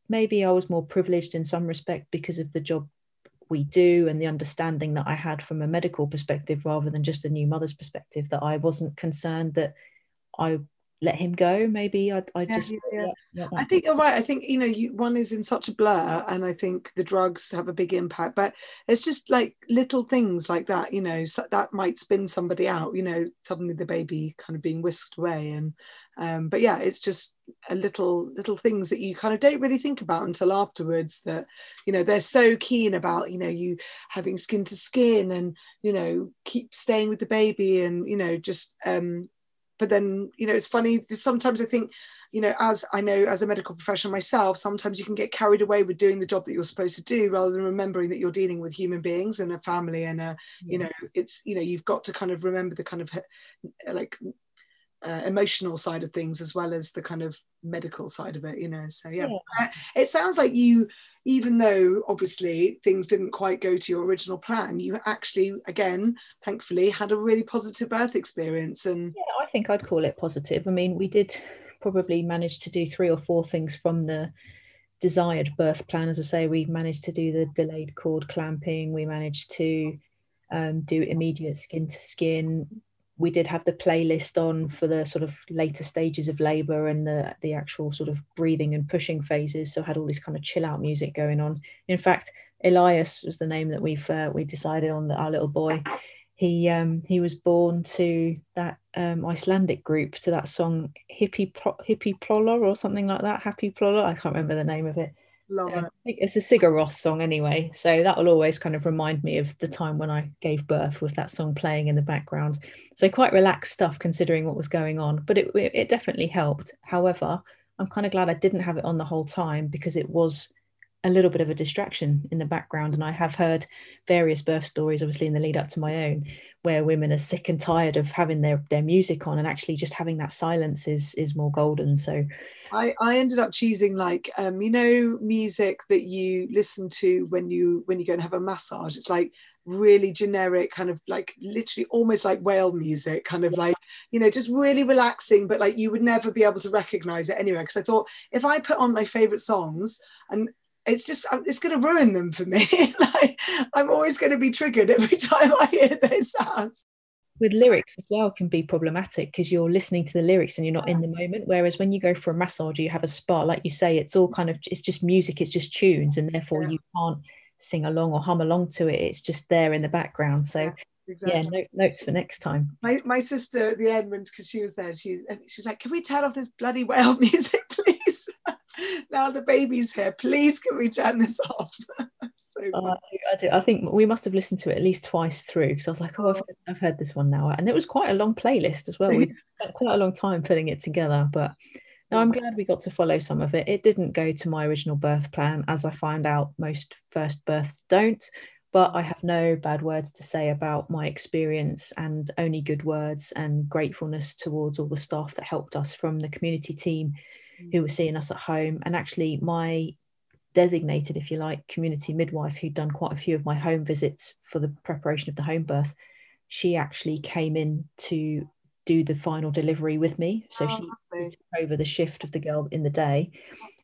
maybe I was more privileged in some respect because of the job we do and the understanding that I had from a medical perspective rather than just a new mother's perspective that I wasn't concerned that I let him go maybe? I, I yeah, just
yeah, yeah. i think you're right. I think you know you, one is in such a blur and i think the drugs have a big impact but it's just like little things like that you know so that might spin somebody out you know suddenly the baby kind of being whisked away and um, but yeah it's just a little little things that you kind of don't really think about until afterwards that you know they're so keen about you know you having skin to skin and you know keep staying with the baby and you know just um but then you know it's funny sometimes i think you know as i know as a medical professional myself sometimes you can get carried away with doing the job that you're supposed to do rather than remembering that you're dealing with human beings and a family and a you know it's you know you've got to kind of remember the kind of like uh, emotional side of things as well as the kind of medical side of it you know so yeah, yeah. it sounds like you even though obviously things didn't quite go to your original plan you actually again thankfully had a really positive birth experience and
yeah i think i'd call it positive. I mean we did probably manage to do three or four things from the desired birth plan. As i say we managed to do the delayed cord clamping. We managed to um, do immediate skin to skin we did have the playlist on for the sort of later stages of labor and the the actual sort of breathing and pushing phases so had all this kind of chill out music going on. In fact elias was the name that we've uh, we decided on that our little boy he um he was born to that um icelandic group to that song hippie hippie ploller or something like that happy ploller i can't remember the name of it
Love it.
It's a Sigur Rós song anyway, so that will always kind of remind me of the time when I gave birth with that song playing in the background. So quite relaxed stuff considering what was going on, but it it definitely helped. However, I'm kind of glad I didn't have it on the whole time because it was a little bit of a distraction in the background. And I have heard various birth stories, obviously in the lead up to my own, where women are sick and tired of having their their music on, and actually just having that silence is is more golden. So,
I I ended up choosing like um, you know music that you listen to when you when you go and have a massage. It's like really generic kind of like literally almost like whale music kind of like you know just really relaxing but like you would never be able to recognize it anyway because i thought if i put on my favorite songs and it's just uh, it's going to ruin them for me like i'm always going to be triggered every time i hear those sounds
with lyrics as well can be problematic because you're listening to the lyrics and you're not in the ah. moment whereas when you go for a massage or you have a spa like you say it's all kind of it's just music it's just tunes and therefore yeah. you can't sing along or hum along to it it's just there in the background so yeah. Exactly. Yeah, note, notes for next time.
My, my sister at the end, because she was there, she she was like, "Can we turn off this bloody whale music, please?" Now the baby's here. Please, can we turn this off? so
oh, I, do, I, do, I think we must have listened to it at least twice through because I was like, oh, I've, oh. I've, heard this one now, and it was quite a long playlist as well. We spent quite a long time putting it together, but no, I'm oh. glad we got to follow some of it. It didn't go to my original birth plan, as I find out most first births don't. But I have no bad words to say about my experience and only good words and gratefulness towards all the staff that helped us from the community team who were seeing us at home. And actually, my designated, if you like, community midwife who'd done quite a few of my home visits for the preparation of the home birth, she actually came in to do the final delivery with me. So oh, she took over the shift of the girl in the day.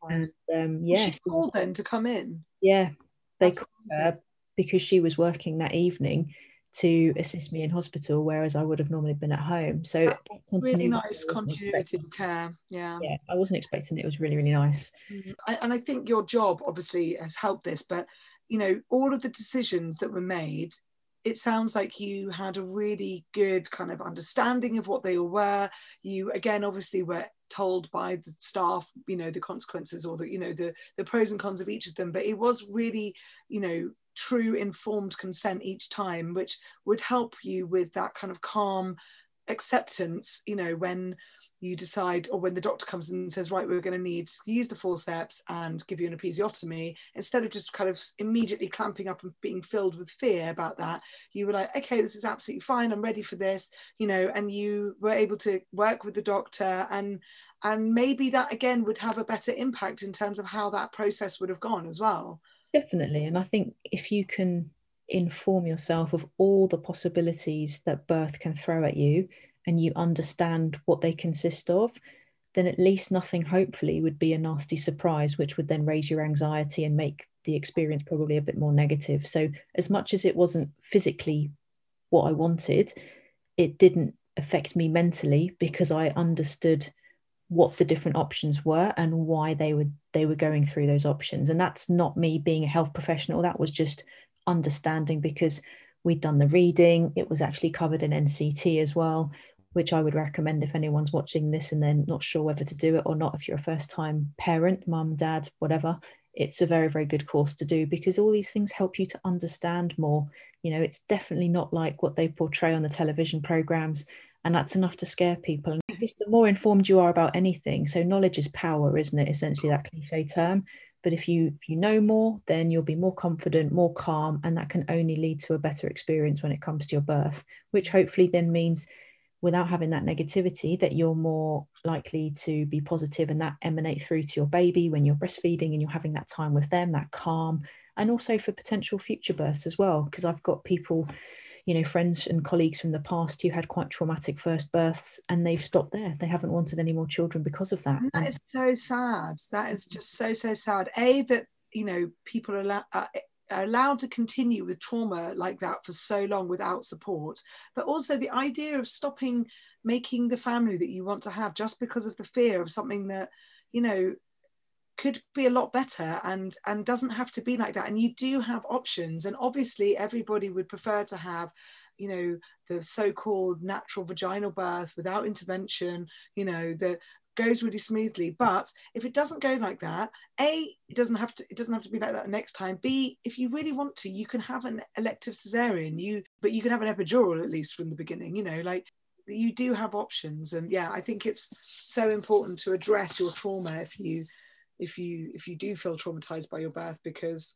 And um, yeah.
She called then to come in?
Yeah. They That's called her because she was working that evening to assist me in hospital, whereas I would have normally been at home. So
really nice continuity of care. Yeah.
Yeah, I wasn't expecting it. It was really, really nice.
Mm-hmm. and I think your job obviously has helped this, but you know, all of the decisions that were made, it sounds like you had a really good kind of understanding of what they all were. You again obviously were told by the staff you know the consequences or the you know the the pros and cons of each of them but it was really you know true informed consent each time, which would help you with that kind of calm acceptance, you know, when you decide or when the doctor comes in and says right we're going to need to use the forceps and give you an episiotomy instead of just kind of immediately clamping up and being filled with fear about that you were like okay this is absolutely fine i'm ready for this you know and you were able to work with the doctor and and maybe that again would have a better impact in terms of how that process would have gone as well
Definitely. And I think if you can inform yourself of all the possibilities that birth can throw at you and you understand what they consist of, then at least nothing, hopefully, would be a nasty surprise, which would then raise your anxiety and make the experience probably a bit more negative. So, as much as it wasn't physically what I wanted, it didn't affect me mentally because I understood what the different options were and why they were they were going through those options. And that's not me being a health professional. That was just understanding because we'd done the reading. It was actually covered in nct as well which i would recommend if anyone's watching this and they're not sure whether to do it or not if you're a first time parent mum dad whatever it's a very very good course to do because all these things help you to understand more. You know it's definitely not like what they portray on the television programs and that's enough to scare people just the more informed you are about anything. So knowledge is power isn't it? Essentially that cliche term. But if you if you know more then you'll be more confident more calm and that can only lead to a better experience when it comes to your birth which hopefully then means without having that negativity that you're more likely to be positive and that emanate through to your baby when you're breastfeeding and you're having that time with them that calm and also for potential future births as well. Because i've got people you know friends and colleagues from the past who had quite traumatic first births and they've stopped there. They haven't wanted any more children because of that.
That is so sad. That is just so so sad. A that you know people are, are, are allowed to continue with trauma like that for so long without support but also the idea of stopping making the family that you want to have just because of the fear of something that you know could be a lot better and and doesn't have to be like that. And you do have options. And obviously everybody would prefer to have you know the so-called natural vaginal birth without intervention you know that goes really smoothly. But if it doesn't go like that a it doesn't have to it doesn't have to be like that next time. B if you really want to you can have an elective cesarean. You but you can have an epidural at least from the beginning you know like you do have options. And yeah i think it's so important to address your trauma if you if you if you do feel traumatized by your birth because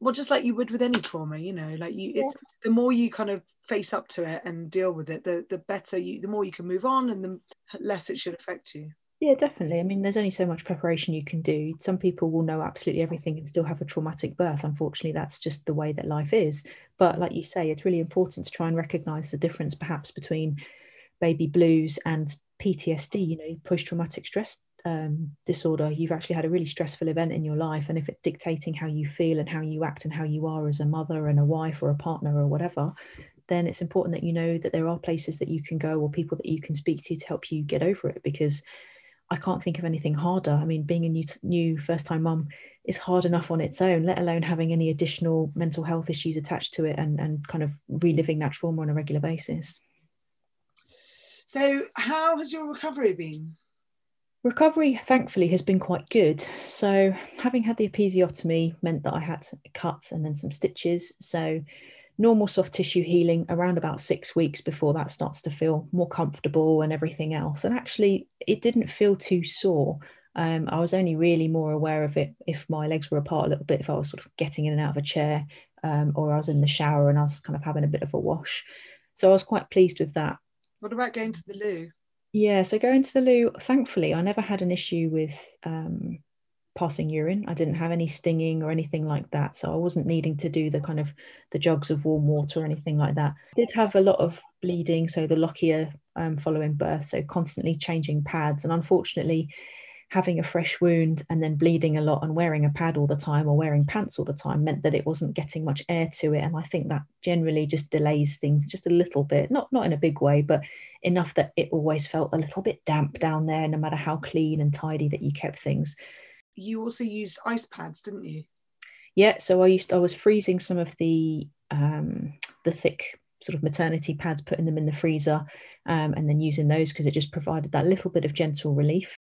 well just like you would with any trauma you know like you it's the more you kind of face up to it and deal with it the the better you the more you can move on and the less it should affect you.
Yeah definitely. I mean there's only so much preparation you can do. Some people will know absolutely everything and still have a traumatic birth. Unfortunately that's just the way that life is. But like you say it's really important to try and recognize the difference perhaps between baby blues and ptsd you know post traumatic stress um, disorder, you've actually had a really stressful event in your life, and if it's dictating how you feel and how you act and how you are as a mother and a wife or a partner or whatever, then it's important that you know that there are places that you can go or people that you can speak to to help you get over it. Because I can't think of anything harder. I mean, being a new new first time mum is hard enough on its own, let alone having any additional mental health issues attached to it and and kind of reliving that trauma on a regular basis.
So, how has your recovery been?
Recovery, thankfully, has been quite good. So, having had the episiotomy meant that I had cuts and then some stitches. So, normal soft tissue healing around about six weeks before that starts to feel more comfortable and everything else. And actually, it didn't feel too sore. Um, I was only really more aware of it if my legs were apart a little bit, if I was sort of getting in and out of a chair, um, or I was in the shower and I was kind of having a bit of a wash. So, I was quite pleased with that.
What about going to the loo?
Yeah, so going to the loo, thankfully, I never had an issue with um, passing urine. I didn't have any stinging or anything like that, so I wasn't needing to do the kind of the jugs of warm water or anything like that. I did have a lot of bleeding, so the lochia um, following birth, so constantly changing pads, and unfortunately, having a fresh wound and then bleeding a lot and wearing a pad all the time or wearing pants all the time meant that it wasn't getting much air to it. And i think that generally just delays things just a little bit not not in a big way but enough that it always felt a little bit damp down there no matter how clean and tidy that you kept things.
You also used ice pads didn't you?
Yeah so i used i was freezing some of the um the thick sort of maternity pads putting them in the freezer um, and then using those because it just provided that little bit of gentle relief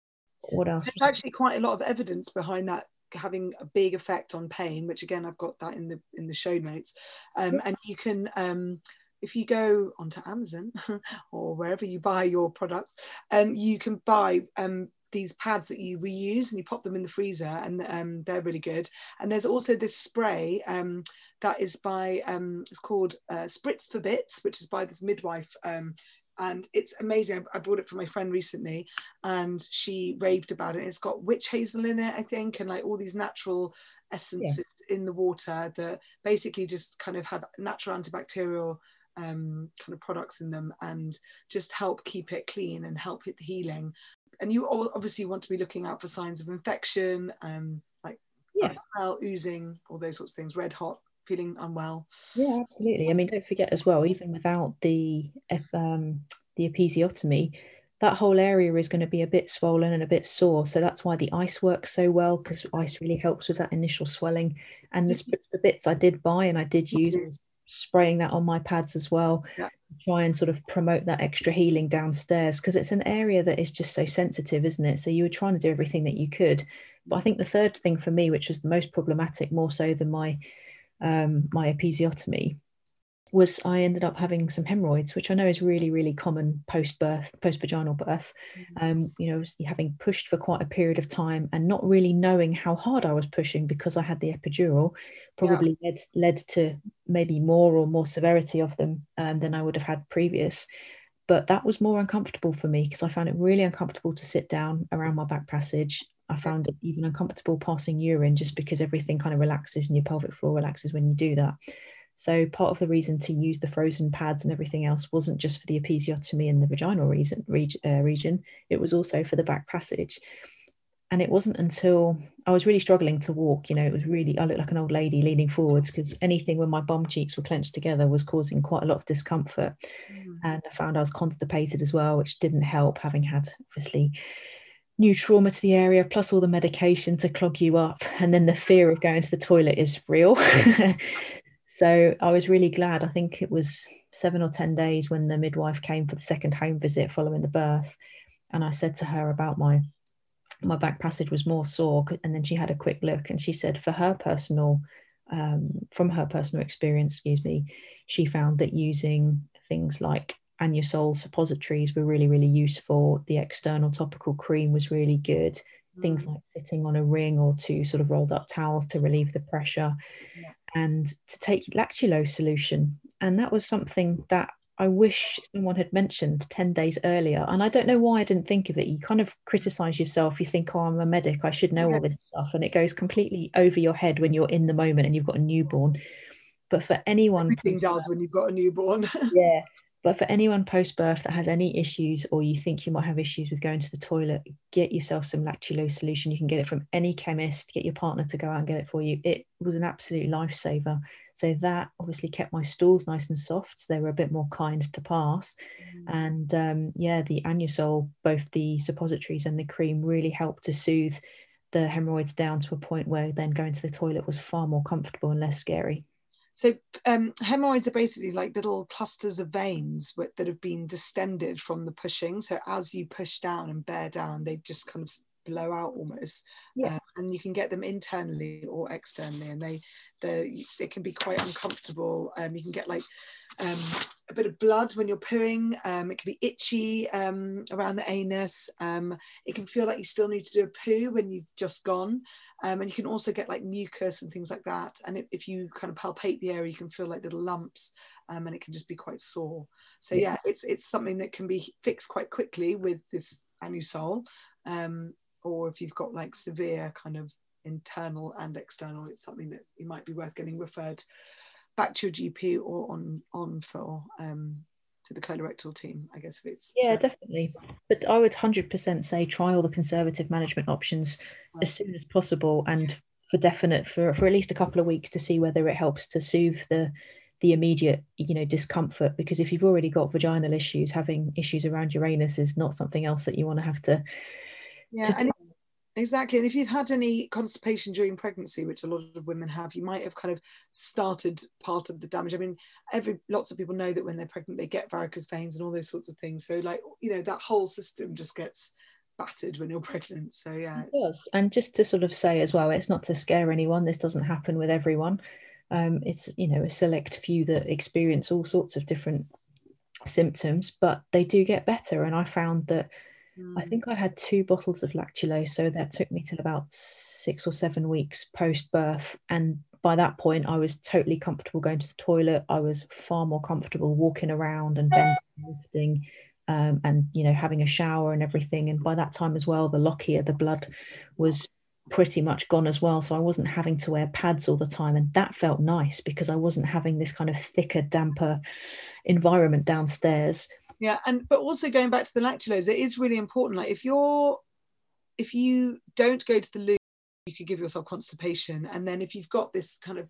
what else?
There's actually quite a lot of evidence behind that having a big effect on pain, which again I've got that in the in the show notes. Um, and you can um, if you go onto Amazon or wherever you buy your products, um, you can buy um, these pads that you reuse and you pop them in the freezer and um, they're really good. And there's also this spray um, that is by, um, it's called uh, Spritz for Bits, which is by this midwife um, and it's amazing. I, bought it for my friend recently, and she raved about it. It's got witch hazel in it, I think, and like all these natural essences yeah. in the water that basically just kind of have natural antibacterial um, kind of products in them, and just help keep it clean and help it healing. And you obviously want to be looking out for signs of infection, um, like yeah. smell, oozing, all those sorts of things, red hot feeling unwell.
Yeah, absolutely. I mean, don't forget as well, even without the um, the episiotomy, that whole area is going to be a bit swollen and a bit sore. So that's why the ice works so well because ice really helps with that initial swelling. And the spritz for bits I did buy and I did use mm-hmm. spraying that on my pads as well. Yeah. Try and sort of promote that extra healing downstairs because it's an area that is just so sensitive, isn't it? So you were trying to do everything that you could. But I think the third thing for me, which was the most problematic, more so than my um, my episiotomy was I ended up having some hemorrhoids, which I know is really, really common post birth, post vaginal birth. Mm-hmm. Um, you know, having pushed for quite a period of time and not really knowing how hard I was pushing because I had the epidural, probably yeah. led led to maybe more or more severity of them um, than I would have had previous. But that was more uncomfortable for me because I found it really uncomfortable to sit down around my back passage. I found it even uncomfortable passing urine just because everything kind of relaxes and your pelvic floor relaxes when you do that. So part of the reason to use the frozen pads and everything else wasn't just for the episiotomy and the vaginal reason, uh, region, it was also for the back passage. And it wasn't until I was really struggling to walk, you know, it was really, I looked like an old lady leaning forwards because anything when my bum cheeks were clenched together was causing quite a lot of discomfort. Mm. And I found I was constipated as well, which didn't help, having had obviously new trauma to the area, plus all the medication to clog you up. And then the fear of going to the toilet is real. So I was really glad. I think it was seven or 10 days when the midwife came for the second home visit following the birth. And I said to her about my my back passage was more sore and then she had a quick look and she said for her personal um, from her personal experience excuse me she found that using things like Anusol suppositories were really really useful the external topical cream was really good things mm. like sitting on a ring or two sort of rolled up towels to relieve the pressure yeah and to take lactulose solution. And that was something that I wish someone had mentioned 10 days earlier. And I don't know why I didn't think of it. You kind of criticize yourself. You think, oh, I'm a medic. I should know yeah. all this stuff. And it goes completely over your head when you're in the moment and you've got a newborn. But for anyone,
everything does when you've got a newborn.
yeah. But for anyone post birth that has any issues or you think you might have issues with going to the toilet, get yourself some lactulose solution. You can get it from any chemist, get your partner to go out and get it for you. It was an absolute lifesaver. So that obviously kept my stools nice and soft. So they were a bit more kind to pass. Mm. And um, yeah, the Anusol, both the suppositories and the cream, really helped to soothe the hemorrhoids down to a point where then going to the toilet was far more comfortable and less scary.
So um, hemorrhoids are basically like little clusters of veins that have been distended from the pushing. So as you push down and bear down, they just kind of blow out almost yeah. Uh, and you can get them internally or externally and they they it can be quite uncomfortable um, you can get like um, a bit of blood when you're pooing um, it can be itchy um, around the anus um, it can feel like you still need to do a poo when you've just gone um, and you can also get like mucus and things like that and if, if you kind of palpate the area you can feel like little lumps um, and it can just be quite sore so yeah. yeah it's it's something that can be fixed quite quickly with this anusol um, or if you've got like severe kind of internal and external, it's something that you might be worth getting referred back to your GP or on on for um, to the colorectal team, I guess if it's
yeah, definitely. But I would hundred percent say try all the conservative management options right. as soon as possible and for definite for, for at least a couple of weeks to see whether it helps to soothe the the immediate you know discomfort because if you've already got vaginal issues having issues around your anus is not something else that you want to have to
yeah and exactly and if you've had any constipation during pregnancy which a lot of women have you might have kind of started part of the damage. I mean every lots of people know that when they're pregnant they get varicose veins and all those sorts of things. So like you know that whole system just gets battered when you're pregnant. So yeah
it does. and just to sort of say as well it's not to scare anyone this doesn't happen with everyone. Um, it's you know a select few that experience all sorts of different symptoms but they do get better and i found that I mm. think I had two bottles of lactulose, so that took me till about six or seven weeks post birth. And by that point, I was totally comfortable going to the toilet. I was far more comfortable walking around and bending, lifting, um, and you know having a shower and everything. And by that time as well, the lochia, the blood, was pretty much gone as well. So I wasn't having to wear pads all the time, and that felt nice because I wasn't having this kind of thicker, damper environment downstairs
yeah and but also going back to the lactulose it is really important. Like if you're if you don't go to the loo you could give yourself constipation. And then if you've got this kind of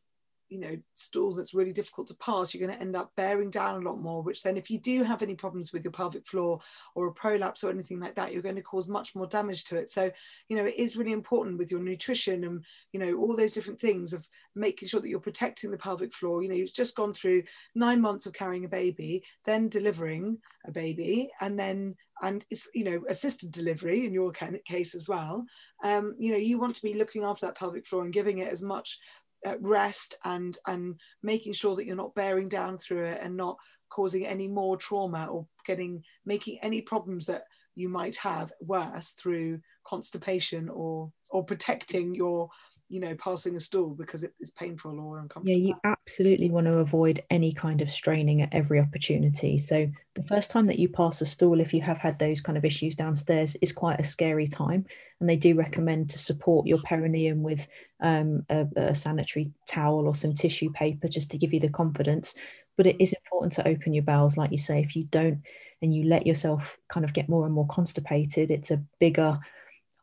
you know stool that's really difficult to pass you're going to end up bearing down a lot more which then if you do have any problems with your pelvic floor or a prolapse or anything like that you're going to cause much more damage to it. So you know it is really important with your nutrition and you know all those different things of making sure that you're protecting the pelvic floor. You know you've just gone through nine months of carrying a baby then delivering a baby and then and it's you know assisted delivery in your case as well. Um, you know you want to be looking after that pelvic floor and giving it as much rest and and making sure that you're not bearing down through it and not causing any more trauma or getting making any problems that you might have worse through constipation or or protecting your you know passing a stool because it is painful or uncomfortable.
yeah you absolutely want to avoid any kind of straining at every opportunity. So the first time that you pass a stool if you have had those kind of issues downstairs is quite a scary time. And they do recommend to support your perineum with um, a, a sanitary towel or some tissue paper just to give you the confidence. But it is important to open your bowels like you say. If you don't and you let yourself kind of get more and more constipated it's a bigger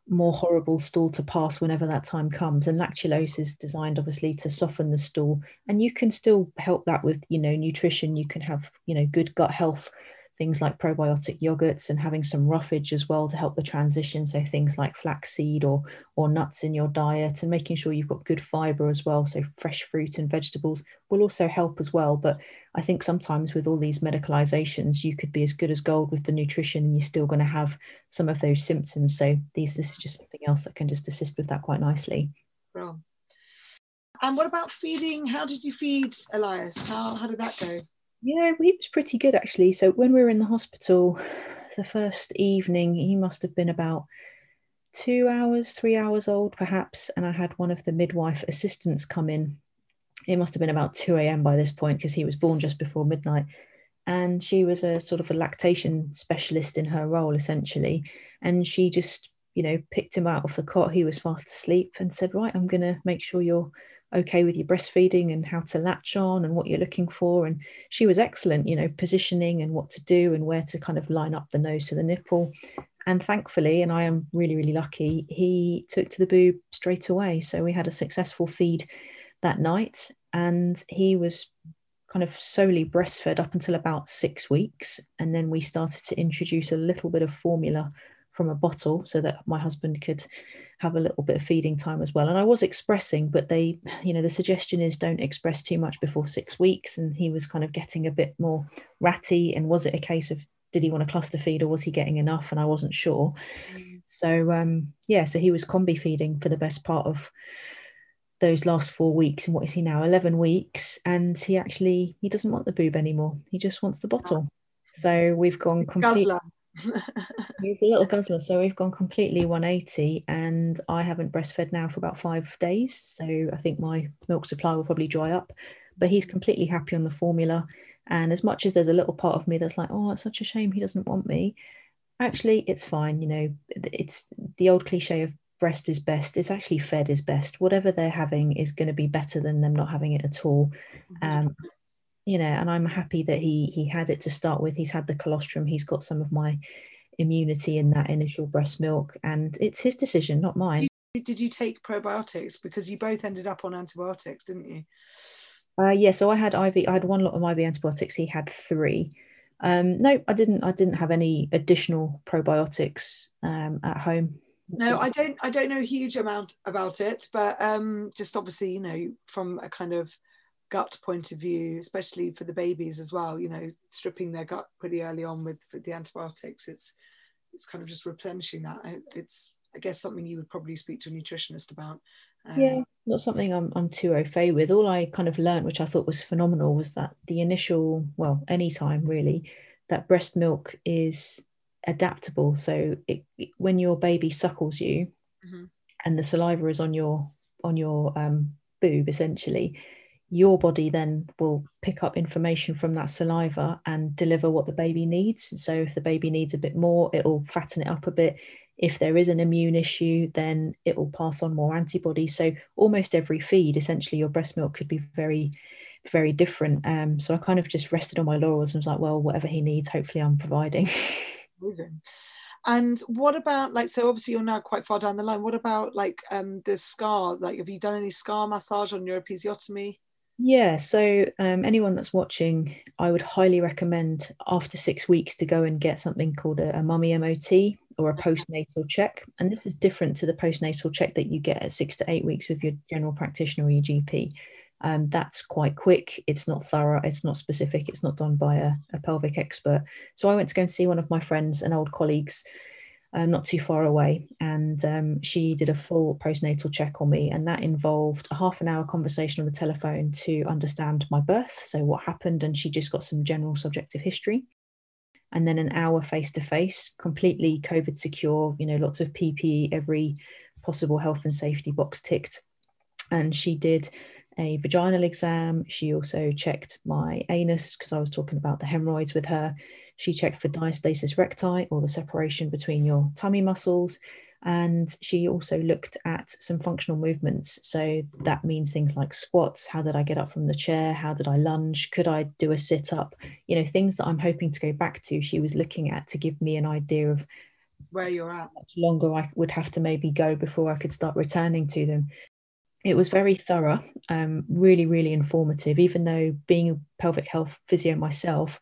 more horrible stool to pass whenever that time comes. And lactulose is designed obviously to soften the stool. And you can still help that with you know nutrition. You can have you know good gut health things like probiotic yogurts and having some roughage as well to help the transition. So things like flaxseed or or nuts in your diet and making sure you've got good fiber as well. So fresh fruit and vegetables will also help as well. But I think sometimes with all these medicalizations, you could be as good as gold with the nutrition and you're still going to have some of those symptoms. So these this is just something else that can just assist with that quite nicely.
Well. And what about feeding? How did you feed Elias? How how did that go?
Yeah, he was pretty good actually. So when we were in the hospital, the first evening, he must have been about two hours, three hours old, perhaps. And I had one of the midwife assistants come in. It must have been about 2 a.m. by this point because he was born just before midnight. And she was a sort of a lactation specialist in her role, essentially. And she just, you know, picked him out of the cot. He was fast asleep and said, Right, I'm going to make sure you're okay with your breastfeeding and how to latch on and what you're looking for. And she was excellent, you know, positioning and what to do and where to kind of line up the nose to the nipple. And thankfully, and I am really, really lucky, he took to the boob straight away. So we had a successful feed that night and he was kind of solely breastfed up until about six weeks. And then we started to introduce a little bit of formula from a bottle so that my husband could have a little bit of feeding time as well. And I was expressing, but they, you know, the suggestion is don't express too much before six weeks. And he was kind of getting a bit more ratty. And was it a case of did he want a cluster feed or was he getting enough? And I wasn't sure. Mm. So um, yeah, so he was combi feeding for the best part of those last four weeks. And what is he now? Eleven weeks. And he actually he doesn't want the boob anymore. He just wants the bottle. So we've gone completely. He's a little guzzler, so we've gone completely 180, and I haven't breastfed now for about five days. So I think my milk supply will probably dry up. But he's completely happy on the formula. And as much as there's a little part of me that's like, oh, it's such a shame he doesn't want me, actually, it's fine. You know, it's the old cliche of breast is best. It's actually fed is best. Whatever they're having is going to be better than them not having it at all. Mm-hmm. Um, you know, and I'm happy that he he had it to start with. He's had the colostrum. He's got some of my immunity in that initial breast milk, and it's his decision, not mine.
Did you take probiotics because you both ended up on antibiotics, didn't you?
Uh, yeah, so I had IV. I had one lot of IV antibiotics. He had three. Um, no, I didn't. I didn't have any additional probiotics um, at home.
No, I don't. I don't know a huge amount about it, but um, just obviously, you know, from a kind of gut point of view, especially for the babies as well, you know, stripping their gut pretty early on with, with the antibiotics, it's it's kind of just replenishing that. It's I guess something you would probably speak to a nutritionist about.
Um, yeah, not something I'm I'm too au fait with. All I kind of learned, which I thought was phenomenal, was that the initial, well, any time really, that breast milk is adaptable. So it, when your baby suckles you, mm-hmm. and the saliva is on your on your um, boob, essentially, your body then will pick up information from that saliva and deliver what the baby needs. So if the baby needs a bit more, it'll fatten it up a bit. If there is an immune issue, then it will pass on more antibodies. So almost every feed, essentially, your breast milk could be very, very different. Um, so I kind of just rested on my laurels and was like, well, whatever he needs, hopefully I'm providing.
Amazing. And what about like so obviously you're now quite far down the line. What about like um the scar? Like have you done any scar massage on your episiotomy?
Yeah, so um, anyone that's watching, I would highly recommend after six weeks to go and get something called a, a mummy MOT or a postnatal check. And this is different to the postnatal check that you get at six to eight weeks with your general practitioner or your GP. Um, that's quite quick. It's not thorough. It's not specific. It's not done by a, a pelvic expert. So I went to go and see one of my friends and old colleagues uh, not too far away. And um, she did a full postnatal check on me, and that involved a half an hour conversation on the telephone to understand my birth, so what happened, and she just got some general subjective history. And then an hour face to face, completely COVID secure, you know, lots of PPE, every possible health and safety box ticked. And she did a vaginal exam. She also checked my anus because I was talking about the hemorrhoids with her. She checked for diastasis recti or the separation between your tummy muscles. And she also looked at some functional movements. So that means things like squats. How did I get up from the chair? How did I lunge? Could I do a sit up? You know, things that I'm hoping to go back to. She was looking at to give me an idea of
where you're at.
Much longer I would have to maybe go before I could start returning to them. It was very thorough, um, really, really informative. Even though being a pelvic health physio myself,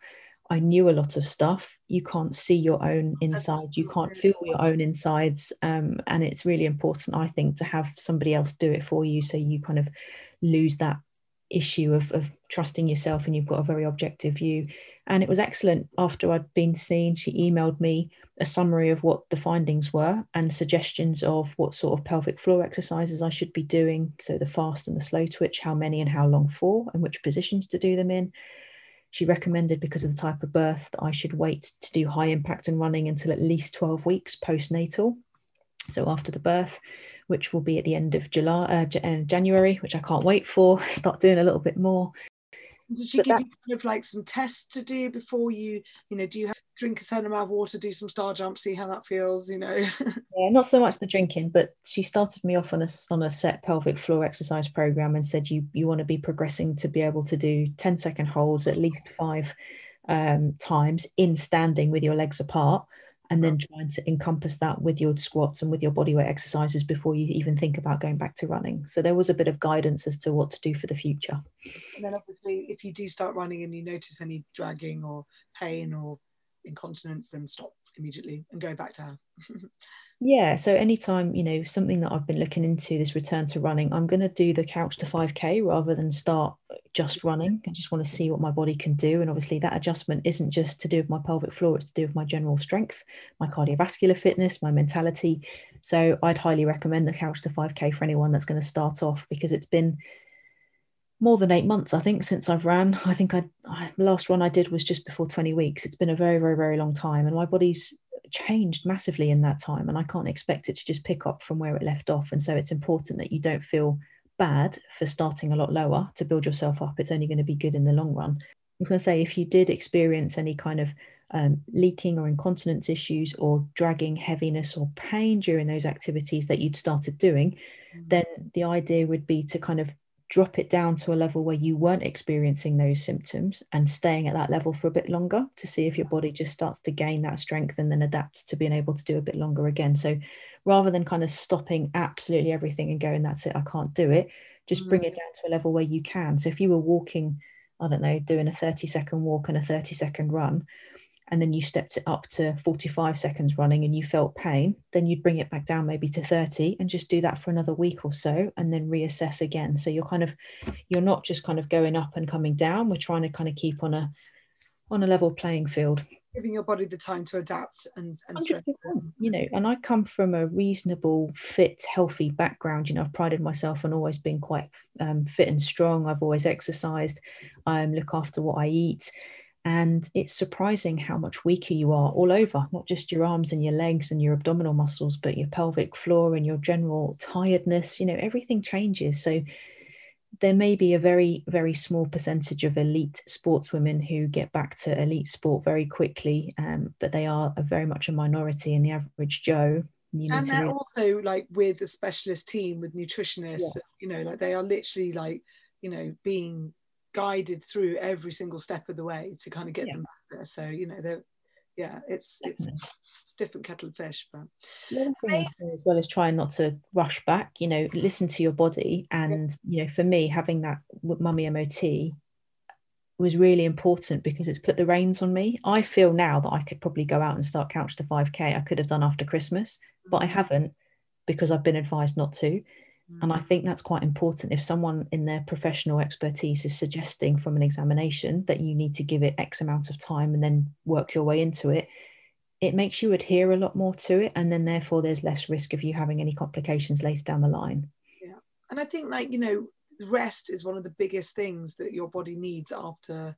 I knew a lot of stuff. You can't see your own inside, you can't feel your own insides. Um, and it's really important, I think, to have somebody else do it for you so you kind of lose that issue of, of trusting yourself and you've got a very objective view. And it was excellent after I'd been seen. She emailed me a summary of what the findings were and suggestions of what sort of pelvic floor exercises I should be doing. So the fast and the slow twitch, how many and how long for, and which positions to do them in she recommended because of the type of birth that I should wait to do high impact and running until at least 12 weeks postnatal. So after the birth, which will be at the end of July, uh, uh January, which I can't wait for, start doing a little bit more.
Did she but give that, you kind of like some tests to do before you, you know, do you have drink a certain amount of water, do some star jumps, see how that feels, you know?
yeah, not so much the drinking, but she started me off on a on a set pelvic floor exercise program and said you you want to be progressing to be able to do 10 second holds at least five um, times in standing with your legs apart and then trying to encompass that with your squats and with your bodyweight exercises before you even think about going back to running. So there was a bit of guidance as to what to do for the future.
And then obviously if you do start running and you notice any dragging or pain or incontinence, then stop immediately and go back to her.
yeah. So anytime, you know, something that I've been looking into this return to running, I'm going to do the couch to 5K rather than start uh, just running. I just want to see what my body can do. And obviously, that adjustment isn't just to do with my pelvic floor, it's to do with my general strength, my cardiovascular fitness, my mentality. So I'd highly recommend the couch to 5K for anyone that's going to start off because it's been more than eight months, I think, since I've ran. I think I, I last run I did was just before 20 weeks. It's been a very, very, very long time, and my body's changed massively in that time, and I can't expect it to just pick up from where it left off. And so it's important that you don't feel bad for starting a lot lower to build yourself up. It's only going to be good in the long run. I was going to say, if you did experience any kind of um, leaking or incontinence issues or dragging heaviness or pain during those activities that you'd started doing, mm-hmm. then the idea would be to kind of drop it down to a level where you weren't experiencing those symptoms and staying at that level for a bit longer to see if your body just starts to gain that strength and then adapts to being able to do a bit longer again. So rather than kind of stopping absolutely everything and going, that's it, I can't do it, just bring it mm. down to a level where you can. So if you were walking, I don't know, doing a 30 second walk and a 30 second run, and then you stepped it up to 45 seconds running and you felt pain, then you'd bring it back down maybe to 30 and just do that for another week or so and then reassess again. So you're kind of you're not just kind of going up and coming down. We're trying to kind of keep on a on a level playing field.
Giving your body the time to adapt and, and
You know, and I come from a reasonable, fit, healthy background. You know, I've prided myself on always being quite um, fit and strong. I've always exercised. I um, look after what I eat and it's surprising how much weaker you are all over, not just your arms and your legs and your abdominal muscles, but your pelvic floor and your general tiredness. You know, everything changes. So there may be a very, very small percentage of elite sportswomen who get back to elite sport very quickly, um, but they are a very much a minority in the average Joe.
and they're also like with a specialist team with nutritionists, yeah. you know, like they are literally like, you know, being guided through every single step of the way to kind of get yeah. them back there. So you know, they're yeah, it's it's it's different kettle of fish. But
the as well as trying not to rush back. You know, listen to your body, and yeah. you know, for me, having that mummy MOT was really important because it's put the reins on me. I feel now that I could probably go out and start couch to 5k. I could have done after Christmas, but I mm. haven't because I've been advised not to. And I mm. think that's quite important. If someone in their professional expertise is suggesting from an examination that you need to give it X amount of time and then work your way into it, it makes you adhere a lot more to it and then therefore there's less risk of you having any complications later down the line
yeah and i think like you know rest is one of the biggest things that your body needs after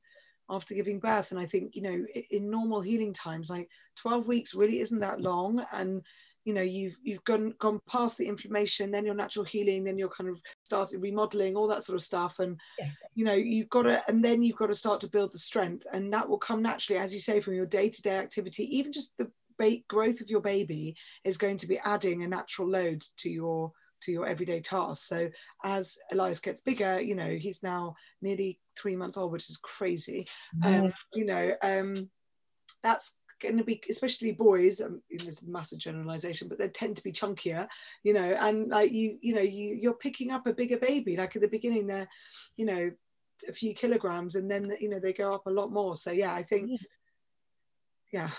after giving birth and i think you know in normal healing times like 12 weeks really isn't that long and you know you've you've gone gone past the inflammation then your natural healing then you're kind of started remodeling all that sort of stuff. And yeah. you know you've got to and then you've got to start to build the strength. And that will come naturally as you say from your day-to-day activity. Even just the ba- growth of your baby is going to be adding a natural load to your to your everyday tasks. So as elias gets bigger you know he's now nearly three months old which is crazy. Mm-hmm. um you know um that's going to be especially boys um, it's a massive generalization but they tend to be chunkier you know and like you you know you you're picking up a bigger baby. Like at the beginning they're you know a few kilograms and then you know they go up a lot more. So yeah i think yeah.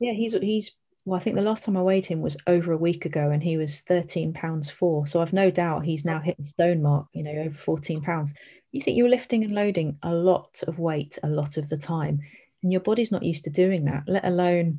Yeah. He's he's well, I think the last time I weighed him was over a week ago and he was 13 pounds four. So I've no doubt he's now hit the stone mark, you know, over 14 pounds. You think you're lifting and loading a lot of weight a lot of the time and your body's not used to doing that let alone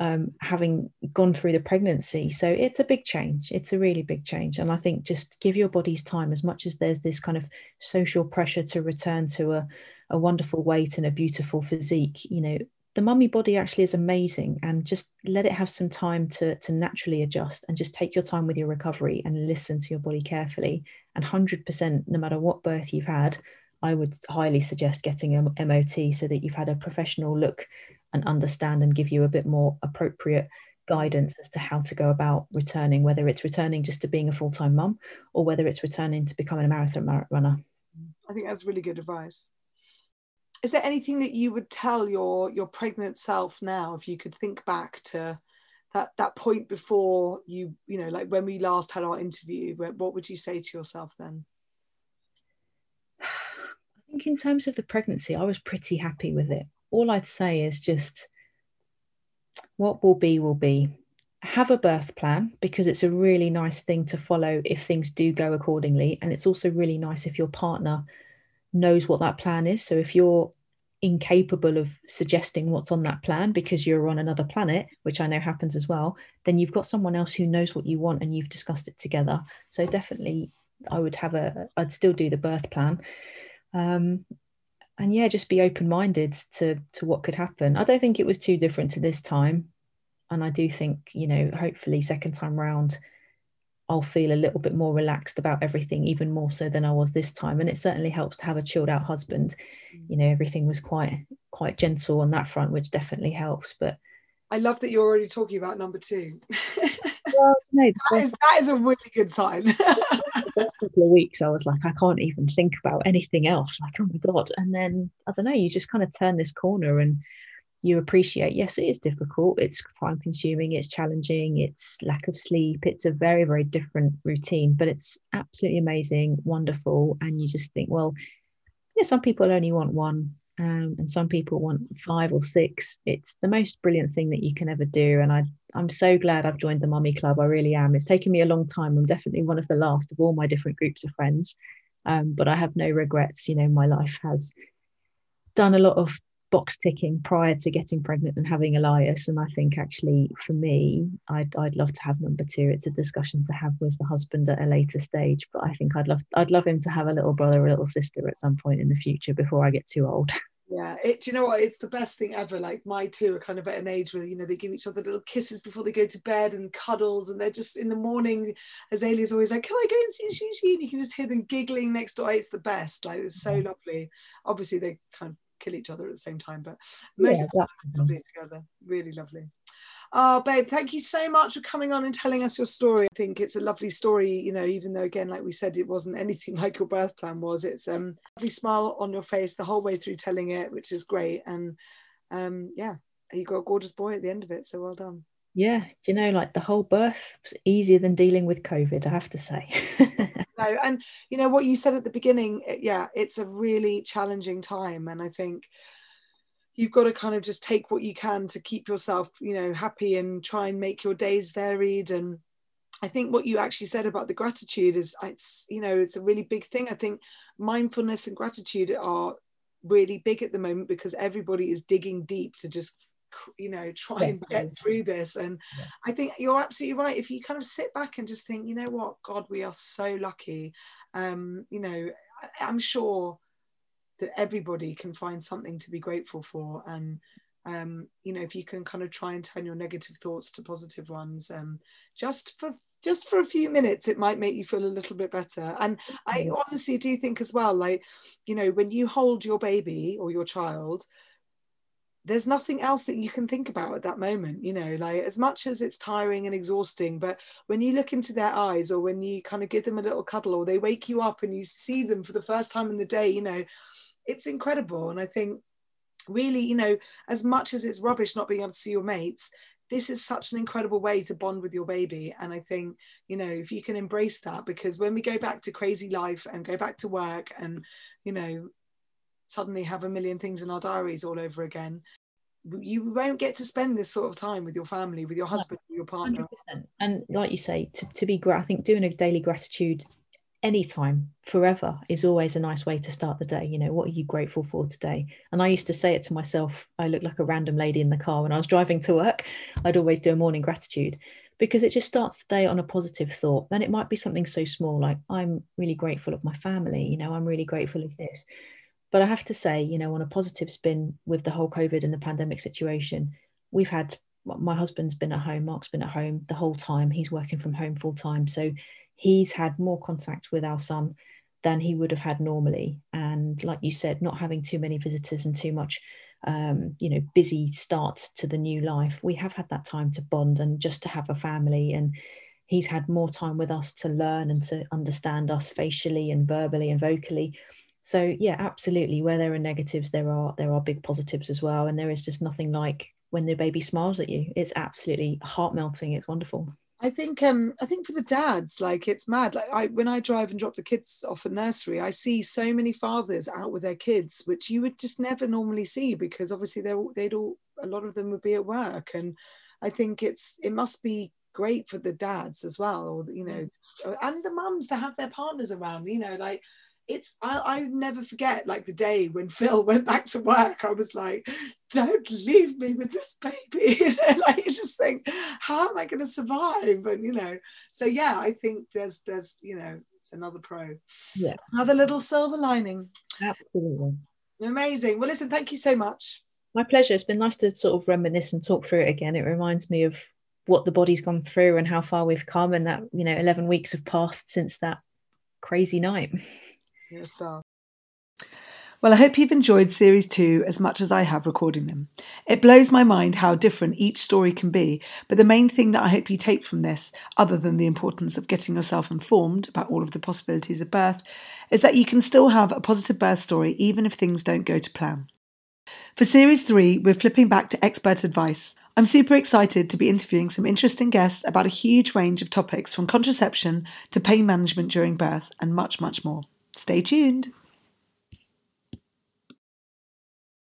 um, having gone through the pregnancy. So it's a big change. It's a really big change. And i think just give your bodies time as much as there's this kind of social pressure to return to a, a wonderful weight and a beautiful physique you know the mummy body actually is amazing. And just let it have some time to, to naturally adjust and just take your time with your recovery and listen to your body carefully. And 100% no matter what birth you've had I would highly suggest getting a MOT so that you've had a professional look and understand and give you a bit more appropriate guidance as to how to go about returning, whether it's returning just to being a full time mum or whether it's returning to becoming a marathon runner.
I think that's really good advice. Is there anything that you would tell your your pregnant self now if you could think back to that that point before you you know like when we last had our interview what would you say to yourself then
think in terms of the pregnancy, I was pretty happy with it. All I'd say is just what will be, will be. Have a birth plan because it's a really nice thing to follow if things do go accordingly. And it's also really nice if your partner knows what that plan is. So if you're incapable of suggesting what's on that plan because you're on another planet, which I know happens as well, then you've got someone else who knows what you want and you've discussed it together. So definitely I would have a I'd still do the birth plan um, and yeah just be open-minded to to what could happen. I don't think it was too different to this time. And i do think you know hopefully second time round i'll feel a little bit more relaxed about everything even more so than i was this time. And it certainly helps to have a chilled out husband. You know everything was quite quite gentle on that front which definitely helps. But
i love that you're already talking about number two well, no, that, is, that is a really good sign
first couple of weeks, I was like, I can't even think about anything else. Like, oh my God. And then I don't know, you just kind of turn this corner and you appreciate, yes, it is difficult. It's time consuming, it's challenging, it's lack of sleep. It's a very, very different routine, but it's absolutely amazing, wonderful. And you just think, well, yeah, some people only want one. Um, and some people want five or six. It's the most brilliant thing that you can ever do. And I I'm so glad I've joined the Mummy Club. I really am. It's taken me a long time. I'm definitely one of the last of all my different groups of friends. Um, but I have no regrets. You know, my life has done a lot of box ticking prior to getting pregnant and having Elias. And I think actually for me, I'd, I'd love to have number two. It's a discussion to have with the husband at a later stage. But I think I'd love I'd love him to have a little brother or a little sister at some point in the future before I get too old.
yeah it you know what? It's the best thing ever like my two are kind of at an age where you know they give each other little kisses before they go to bed and cuddles and they're just in the morning azalea's always like can i go and see Gigi and you can just hear them giggling next door. It's the best like it's so mm-hmm. lovely. Obviously they kind of kill each other at the same time but most yeah, of the time lovely together. Really lovely Oh, babe, thank you so much for coming on and telling us your story. I think it's a lovely story, you know, even though again, like we said, it wasn't anything like your birth plan was. It's um lovely smile on your face the whole way through telling it, which is great. And um, yeah, you got a gorgeous boy at the end of it. So well done.
Yeah, you know, like the whole birth was easier than dealing with COVID, I have to say.
no, and you know what you said at the beginning, yeah, it's a really challenging time. And I think you've got to kind of just take what you can to keep yourself you know happy and try and make your days varied. And i think what you actually said about the gratitude is it's you know it's a really big thing. I think mindfulness and gratitude are really big at the moment because everybody is digging deep to just you know try and get through this. And yeah. i think you're absolutely right. If you kind of sit back and just think you know what? God we are so lucky. Um you know i'm sure that everybody can find something to be grateful for. And um, you know if you can kind of try and turn your negative thoughts to positive ones um, just for just for a few minutes it might make you feel a little bit better. And i honestly do think as well like you know when you hold your baby or your child there's nothing else that you can think about at that moment you know like as much as it's tiring and exhausting but when you look into their eyes or when you kind of give them a little cuddle or they wake you up and you see them for the first time in the day you know it's incredible and i think really, you know, as much as it's rubbish not being able to see your mates, this is such an incredible way to bond with your baby. And I think, you know, if you can embrace that, because when we go back to crazy life and go back to work and, you know, suddenly have a million things in our diaries all over again, you won't get to spend this sort of time with your family, with your husband, your partner.
100%. And like you say, to, to be, I think doing a daily gratitude anytime forever is always a nice way to start the day. You know what are you grateful for today? And i used to say it to myself i look like a random lady in the car when i was driving to work. I'd always do a morning gratitude because it just starts the day on a positive thought. Then it might be something so small like i'm really grateful of my family you know i'm really grateful of this. But i have to say you know on a positive spin with the whole covid and the pandemic situation we've had my husband's been at home mark's been at home the whole time. He's working from home full time. So he's had more contact with our son than he would have had normally. And like you said, not having too many visitors and too much, um, you know, busy start to the new life, we have had that time to bond and just to have a family. And he's had more time with us to learn and to understand us facially and verbally and vocally. So yeah, absolutely. Where there are negatives, there are there are big positives as well. And there is just nothing like when the baby smiles at you. It's absolutely heart melting. It's wonderful.
I think um I think for the dads, like it's mad. Like I when I drive and drop the kids off at nursery, I see so many fathers out with their kids, which you would just never normally see because obviously they're they'd all a lot of them would be at work. And I think it's it must be great for the dads as well, or you know, mm. and the mums to have their partners around, you know, like it's I, I never forget like the day when Phil went back to work. I was like, "Don't leave me with this baby." like you just think, how am I going to survive? And you know, so yeah, I think there's there's you know it's another pro.
Yeah,
another little silver lining.
Absolutely
amazing. Well, listen, thank you so much.
My pleasure. It's been nice to sort of reminisce and talk through it again. It reminds me of what the body's gone through and how far we've come, and that you know, eleven weeks have passed since that crazy night.
You're a star. Well, I hope you've enjoyed series two as much as I have recording them. It blows my mind how different each story can be, but the main thing that I hope you take from this, other than the importance of getting yourself informed about all of the possibilities of birth, is that you can still have a positive birth story even if things don't go to plan. For series three, we're flipping back to expert advice. I'm super excited to be interviewing some interesting guests about a huge range of topics from contraception to pain management during birth and much, much more. Stay tuned.